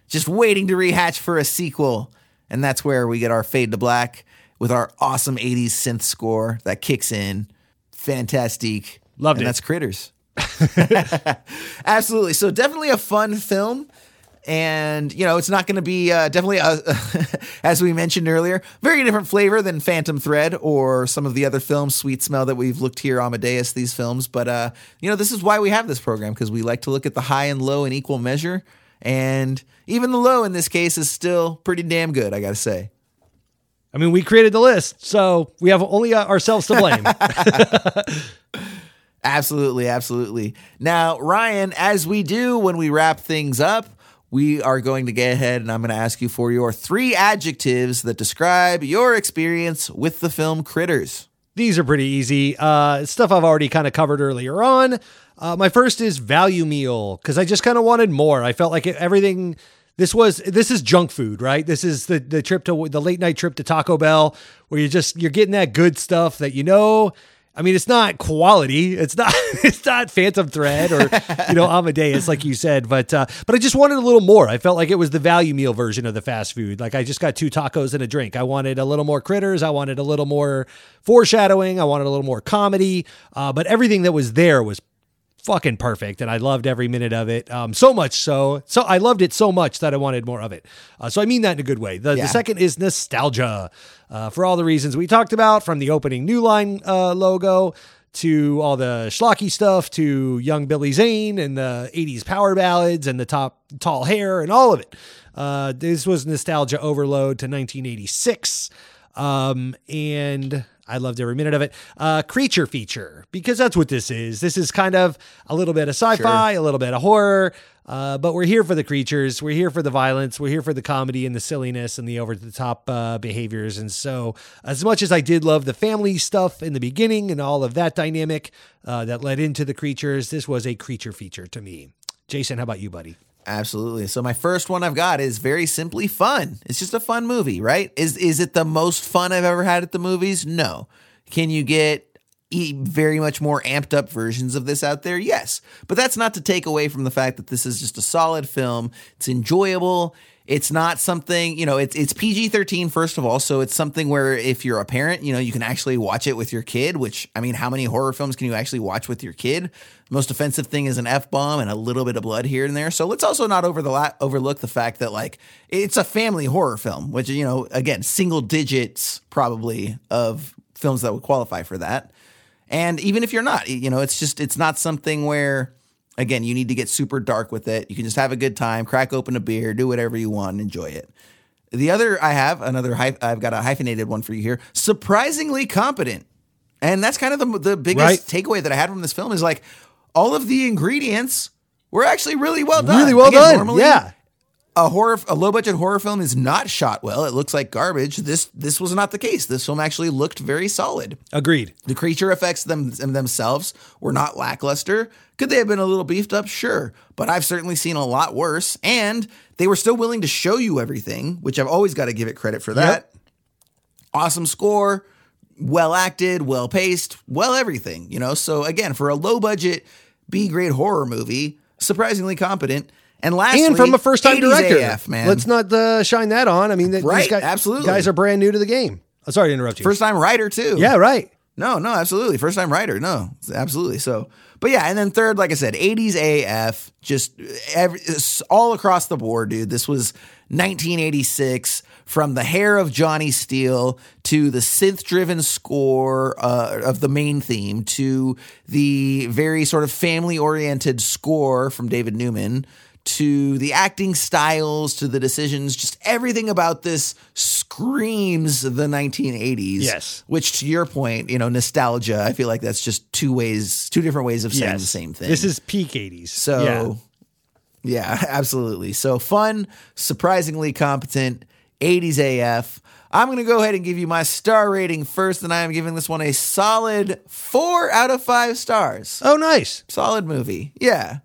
just waiting to rehatch for a sequel. And that's where we get our fade to black with our awesome 80s synth score that kicks in. Fantastic. Loved and it. that's Critters. Absolutely. So definitely a fun film. And, you know, it's not going to be uh, definitely, a, as we mentioned earlier, very different flavor than Phantom Thread or some of the other films, Sweet Smell, that we've looked here, Amadeus, these films. But, uh, you know, this is why we have this program because we like to look at the high and low in equal measure. And even the low in this case is still pretty damn good, I got to say. I mean, we created the list, so we have only ourselves to blame. Absolutely, absolutely. Now, Ryan, as we do when we wrap things up, we are going to get ahead and I'm going to ask you for your three adjectives that describe your experience with the film Critters. These are pretty easy. Uh, stuff I've already kind of covered earlier on. Uh, my first is value meal because I just kind of wanted more. I felt like everything. This was this is junk food, right? This is the the trip to the late night trip to Taco Bell where you just you're getting that good stuff that you know I mean, it's not quality. It's not. It's not Phantom Thread or you know Amadeus, like you said. But uh, but I just wanted a little more. I felt like it was the value meal version of the fast food. Like I just got two tacos and a drink. I wanted a little more critters. I wanted a little more foreshadowing. I wanted a little more comedy. Uh, but everything that was there was fucking perfect and I loved every minute of it. Um, so much so, so I loved it so much that I wanted more of it. Uh, so I mean that in a good way. The, Yeah. the second is nostalgia uh, for all the reasons we talked about from the opening New Line uh, logo to all the schlocky stuff to young Billy Zane and the 80s power ballads and the top tall hair and all of it. Uh, this was nostalgia overload to 1986. Um, and I loved every minute of it. Uh, creature feature, because that's what this is. This is kind of a little bit of sci fi, a little bit of horror, uh, but we're here for the creatures. We're here for the violence. We're here for the comedy and the silliness and the over the top uh, behaviors. And so, as much as I did love the family stuff in the beginning and all of that dynamic uh, that led into the creatures, this was a creature feature to me. Jason, how about you, buddy? Absolutely. So my first one I've got is very simply fun. It's just a fun movie, right? Is is it the most fun I've ever had at the movies? No. Can you get very much more amped up versions of this out there? Yes. But that's not to take away from the fact that this is just a solid film. It's enjoyable. It's not something, you know, it's it's PG-13 first of all, so it's something where if you're a parent, you know, you can actually watch it with your kid, which I mean, how many horror films can you actually watch with your kid? Most offensive thing is an F-bomb and a little bit of blood here and there. So let's also not over the la- overlook the fact that like it's a family horror film, which you know, again, single digits probably of films that would qualify for that. And even if you're not, you know, it's just it's not something where again, you need to get super dark with it. You can just have a good time, crack open a beer, do whatever you want, enjoy it. The other I have another hy- I've got a hyphenated one for you here. Surprisingly competent. And that's kind of the the biggest Right. takeaway that I had from this film is like all of the ingredients were actually really well done. Really well Again, done. normally, yeah. A horror a low budget horror film is not shot well. It looks like garbage. This this was not the case. This film actually looked very solid. Agreed. The creature effects them, them themselves were not lackluster. Could they have been a little beefed up? Sure, but I've certainly seen a lot worse. And they were still willing to show you everything, which I've always got to give it credit for that. Awesome score, well acted, well paced, well everything. You know, so again, for a low budget B grade horror movie, surprisingly competent. And lastly, and from a first time 80s director. AF, man. Let's not uh, shine that on. I mean, th- Right, these guys, absolutely. guys are brand new to the game. Oh, sorry to interrupt you. First time writer too. yeah, right. No, no, absolutely. First time writer. No, absolutely. So, but yeah, and then third, like I said, 80s AF, just every, all across the board, dude. This was 1986 from the hair of Johnny Steele to the synth driven score uh, of the main theme to the very sort of family oriented score from David Newman to the acting styles to the decisions just everything about this screams the 1980s Yes. which to your point you know nostalgia i feel like that's just two ways two different ways of saying the same thing This is peak 80s. so yeah. yeah. absolutely so fun surprisingly competent 80s af i'm going to go ahead and give you my star rating first and i am giving this one a solid four out of five stars Oh, nice. solid movie. Yeah.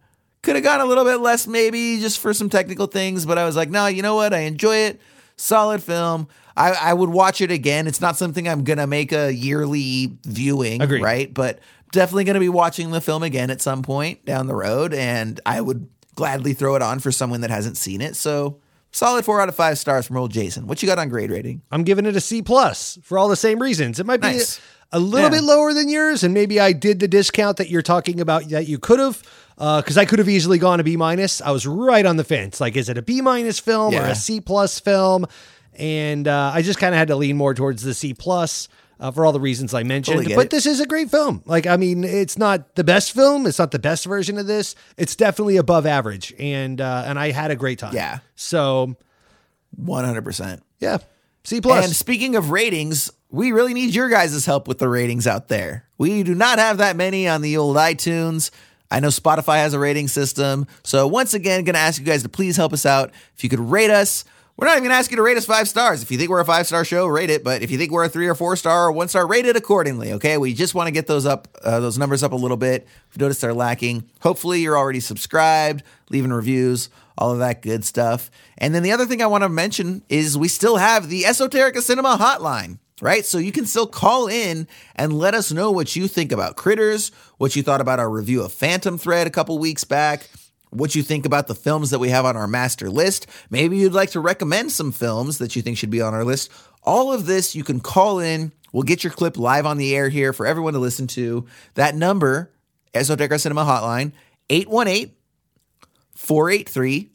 Could have gone a little bit less, maybe just for some technical things, but I was like, no, you know what? I enjoy it. Solid film. I, I would watch it again. It's not something I'm to make a yearly viewing, Agreed. right? But definitely to be watching the film again at some point down the road. And I would gladly throw it on for someone that hasn't seen it. So solid four out of five stars from old Jason. What you got on grade rating? I'm giving it a C plus for all the same reasons. It might be Nice. A little Yeah. bit lower than yours, and maybe I did the discount that you're talking about that you could have, because I could have easily gone a B minus. I was right on the fence. Like, is it a B minus film or a C plus film? And uh, I just kind of had to lean more towards the C plus. Uh, for all the reasons I mentioned, Totally but it. this is a great film. Like, I mean, it's not the best film. It's not the best version of this. It's definitely above average, and uh, and I had a great time. Yeah. So 100%. yeah, C plus. And speaking of ratings, we really need your guys' help with the ratings out there. We do not have that many on the old iTunes. I know Spotify has a rating system. So once again, to ask you guys to please help us out. If you could rate us, we're not even to ask you to rate us five stars. If you think we're a five star show, rate it. But if you think we're a three or four star or one star, rate it accordingly. Okay, we just want to get those up, uh, those numbers up a little bit. If you notice they're lacking, hopefully you're already subscribed, leaving reviews, all of that good stuff. And then the other thing I want to mention is we still have the Esoterica Cinema Hotline. Right? So you can still call in and let us know what you think about Critters, what you thought about our review of Phantom Thread a couple weeks back, what you think about the films that we have on our master list. Maybe you'd like to recommend some films that you think should be on our list. All of this you can call in. We'll get your clip live on the air here for everyone to listen to. That number, Esoterica Cinema Hotline, 818 483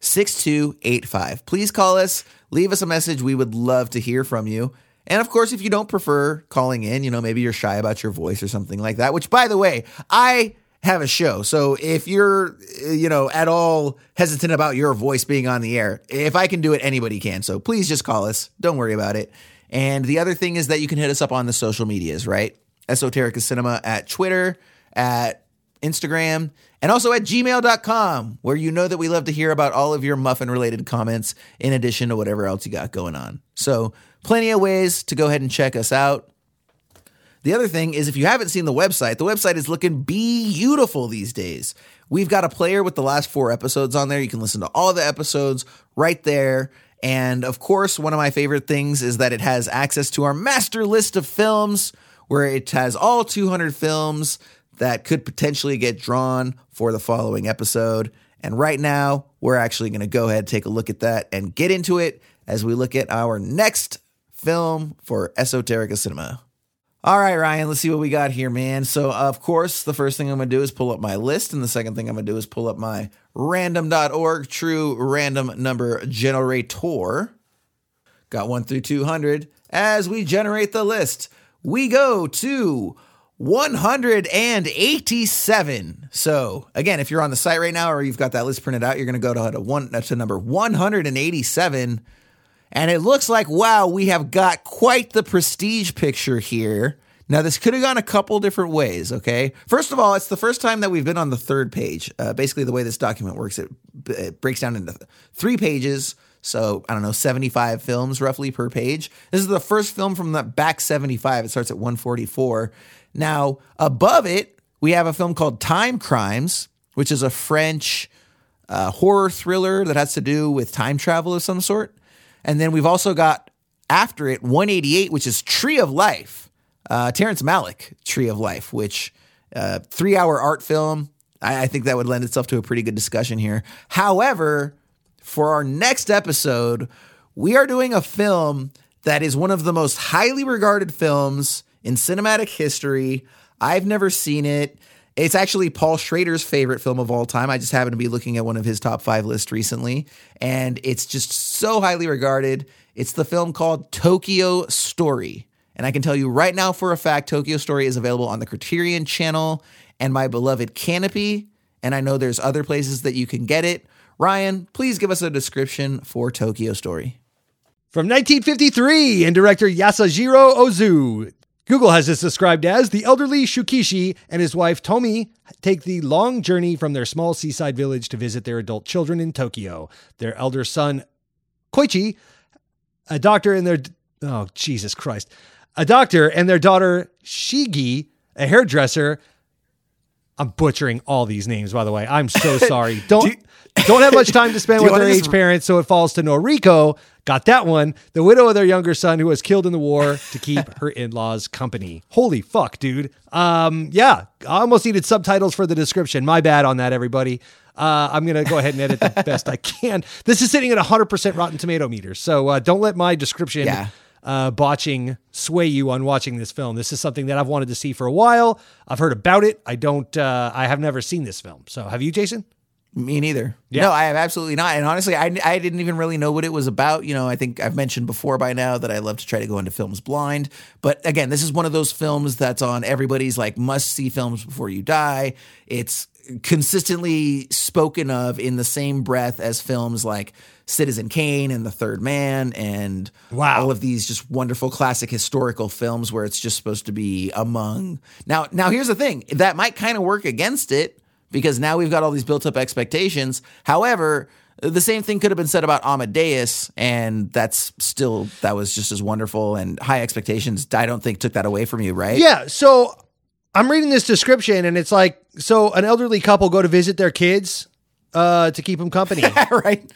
6285. Please call us, leave us a message. We would love to hear from you. And of course, if you don't prefer calling in, you know, maybe you're shy about your voice or something like that, which by the way, I have a show. So if you're, eh, you know, at all hesitant about your voice being on the air, if I can do it, anybody can. So please just call us. Don't worry about it. And the other thing is that you can hit us up on the social medias, right? Esoterica Cinema at Twitter, at Instagram, and also at gmail.com, where you know that we love to hear about all of your muffin related comments in addition to whatever else you got going on. So, plenty of ways to go ahead and check us out. The other thing is, if you haven't seen the website, the website is looking beautiful these days. We've got a player with the last four episodes on there. You can listen to all the episodes right there. And of course, one of my favorite things is that it has access to our master list of films, where it has all 200 films that could potentially get drawn for the following episode. And right now, we're actually going to go ahead and take a look at that and get into it as we look at our next film for Esoterica Cinema. All right, Ryan, let's see what we got here, man. So, of course, the first thing I'm going to do is pull up my list, and the second thing I'm going to do is pull up my random.org true random number generator. Got 1 through 200. As we generate the list, we go to 187. So, again, if you're on the site right now or you've got that list printed out, you're going to go to, to, one, to number 187. And it looks like, wow, we have got quite the prestige picture here. Now, this could have gone a couple different ways, okay? First of all, it's the first time that we've been on the third page. Uh, basically, the way this document works, it, it breaks down into three pages. So, I don't know, 75 films roughly per page. This is the first film from the back 75. It starts at 144. Now, above it, we have a film called Time Crimes, which is a French uh, horror thriller that has to do with time travel of some sort. And then we've also got after it 188, which is Tree of Life, uh, Terrence Malick, Tree of Life, which uh, three hour art film. I, I think that would lend itself to a pretty good discussion here. However, for our next episode, we are doing a film that is one of the most highly regarded films in cinematic history. I've never seen it. It's actually Paul Schrader's favorite film of all time. I just happened to be looking at one of his top five lists recently, and it's just so highly regarded. It's the film called Tokyo Story. And I can tell you right now for a fact, Tokyo Story is available on the Criterion channel and my beloved Kanopy. And I know there's other places that you can get it. Ryan, please give us a description for Tokyo Story. From 1953, and director Yasujiro Ozu Google has this described as the elderly Shukishi and his wife Tomi take the long journey from their small seaside village to visit their adult children in Tokyo. Their elder son, Koichi, a doctor, and their oh Jesus Christ, a doctor, and their daughter Shigi, a hairdresser. I'm butchering all these names, by the way. I'm so sorry. Don't do you, don't have much time to spend with their age parents, so it falls to Noriko. Got that one. The widow of their younger son who was killed in the war to keep her in-laws company. Holy fuck, dude. Um, yeah, I almost needed subtitles for the description. My bad on that, everybody. Uh, I'm going to go ahead and edit the best I can. This is sitting at 100% Rotten Tomato meter, so uh, don't let my description yeah uh, botching sway you on watching this film. This is something that I've wanted to see for a while. I've heard about it. I don't. Uh, I have never seen this film. So have you, Jason? Me neither. Yeah. No, I have absolutely not. And honestly, I, I didn't even really know what it was about. You know, I think I've mentioned before by now that I love to try to go into films blind. But again, this is one of those films that's on everybody's like must see films before you die. It's consistently spoken of in the same breath as films like Citizen Kane and The Third Man and wow. all of these just wonderful classic historical films where it's just supposed to be among. Now, now here's the thing that might kind of work against it because now we've got all these built up expectations. However, the same thing could have been said about Amadeus, and that's still that was just as wonderful and high expectations. I don't think took that away from you, right? Yeah. So I'm reading this description, and it's like so an elderly couple go to visit their kids uh, to keep them company. right.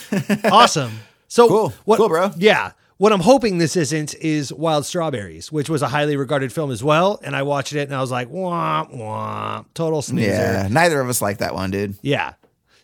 awesome. So cool. What, cool, bro. Yeah. What I'm hoping this isn't is Wild Strawberries, which was a highly regarded film as well. And I watched it and I was like, wah, wah, total snoozer. Yeah, neither of us like that one, dude. Yeah.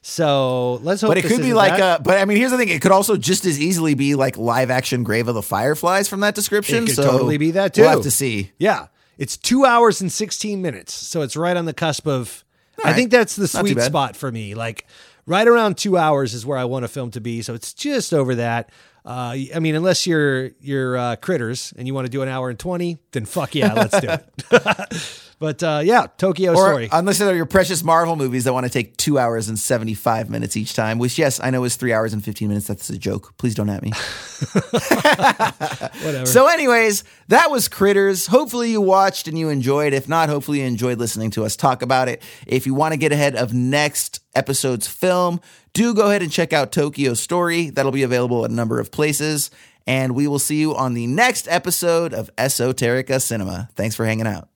So let's hope But it could be like a. But I mean, here's the thing: it could also just as easily be like live action Grave of the Fireflies from that description. It could so totally be that too. We'll have to see. Yeah. It's two hours and 16 minutes. So it's right on the cusp of, I right. think that's the Not too sweet bad. spot for me. Like right around two hours is where I want a film to be. So it's just over that. Uh, I mean, unless you're, you're uh, critters and you want to do an hour and 20, then fuck yeah, let's do it. but uh, yeah, Tokyo Or Story. unless they're your precious Marvel movies that want to take two hours and 75 minutes each time, which, yes, I know is three hours and 15 minutes. That's a joke. Please don't at me. Whatever. So, anyways, that was Critters. Hopefully, you watched and you enjoyed. If not, hopefully, you enjoyed listening to us talk about it. If you want to get ahead of next episode's film, do go ahead and check out Tokyo Story. That'll be available at a number of places. And we will see you on the next episode of Esoterica Cinema. Thanks for hanging out.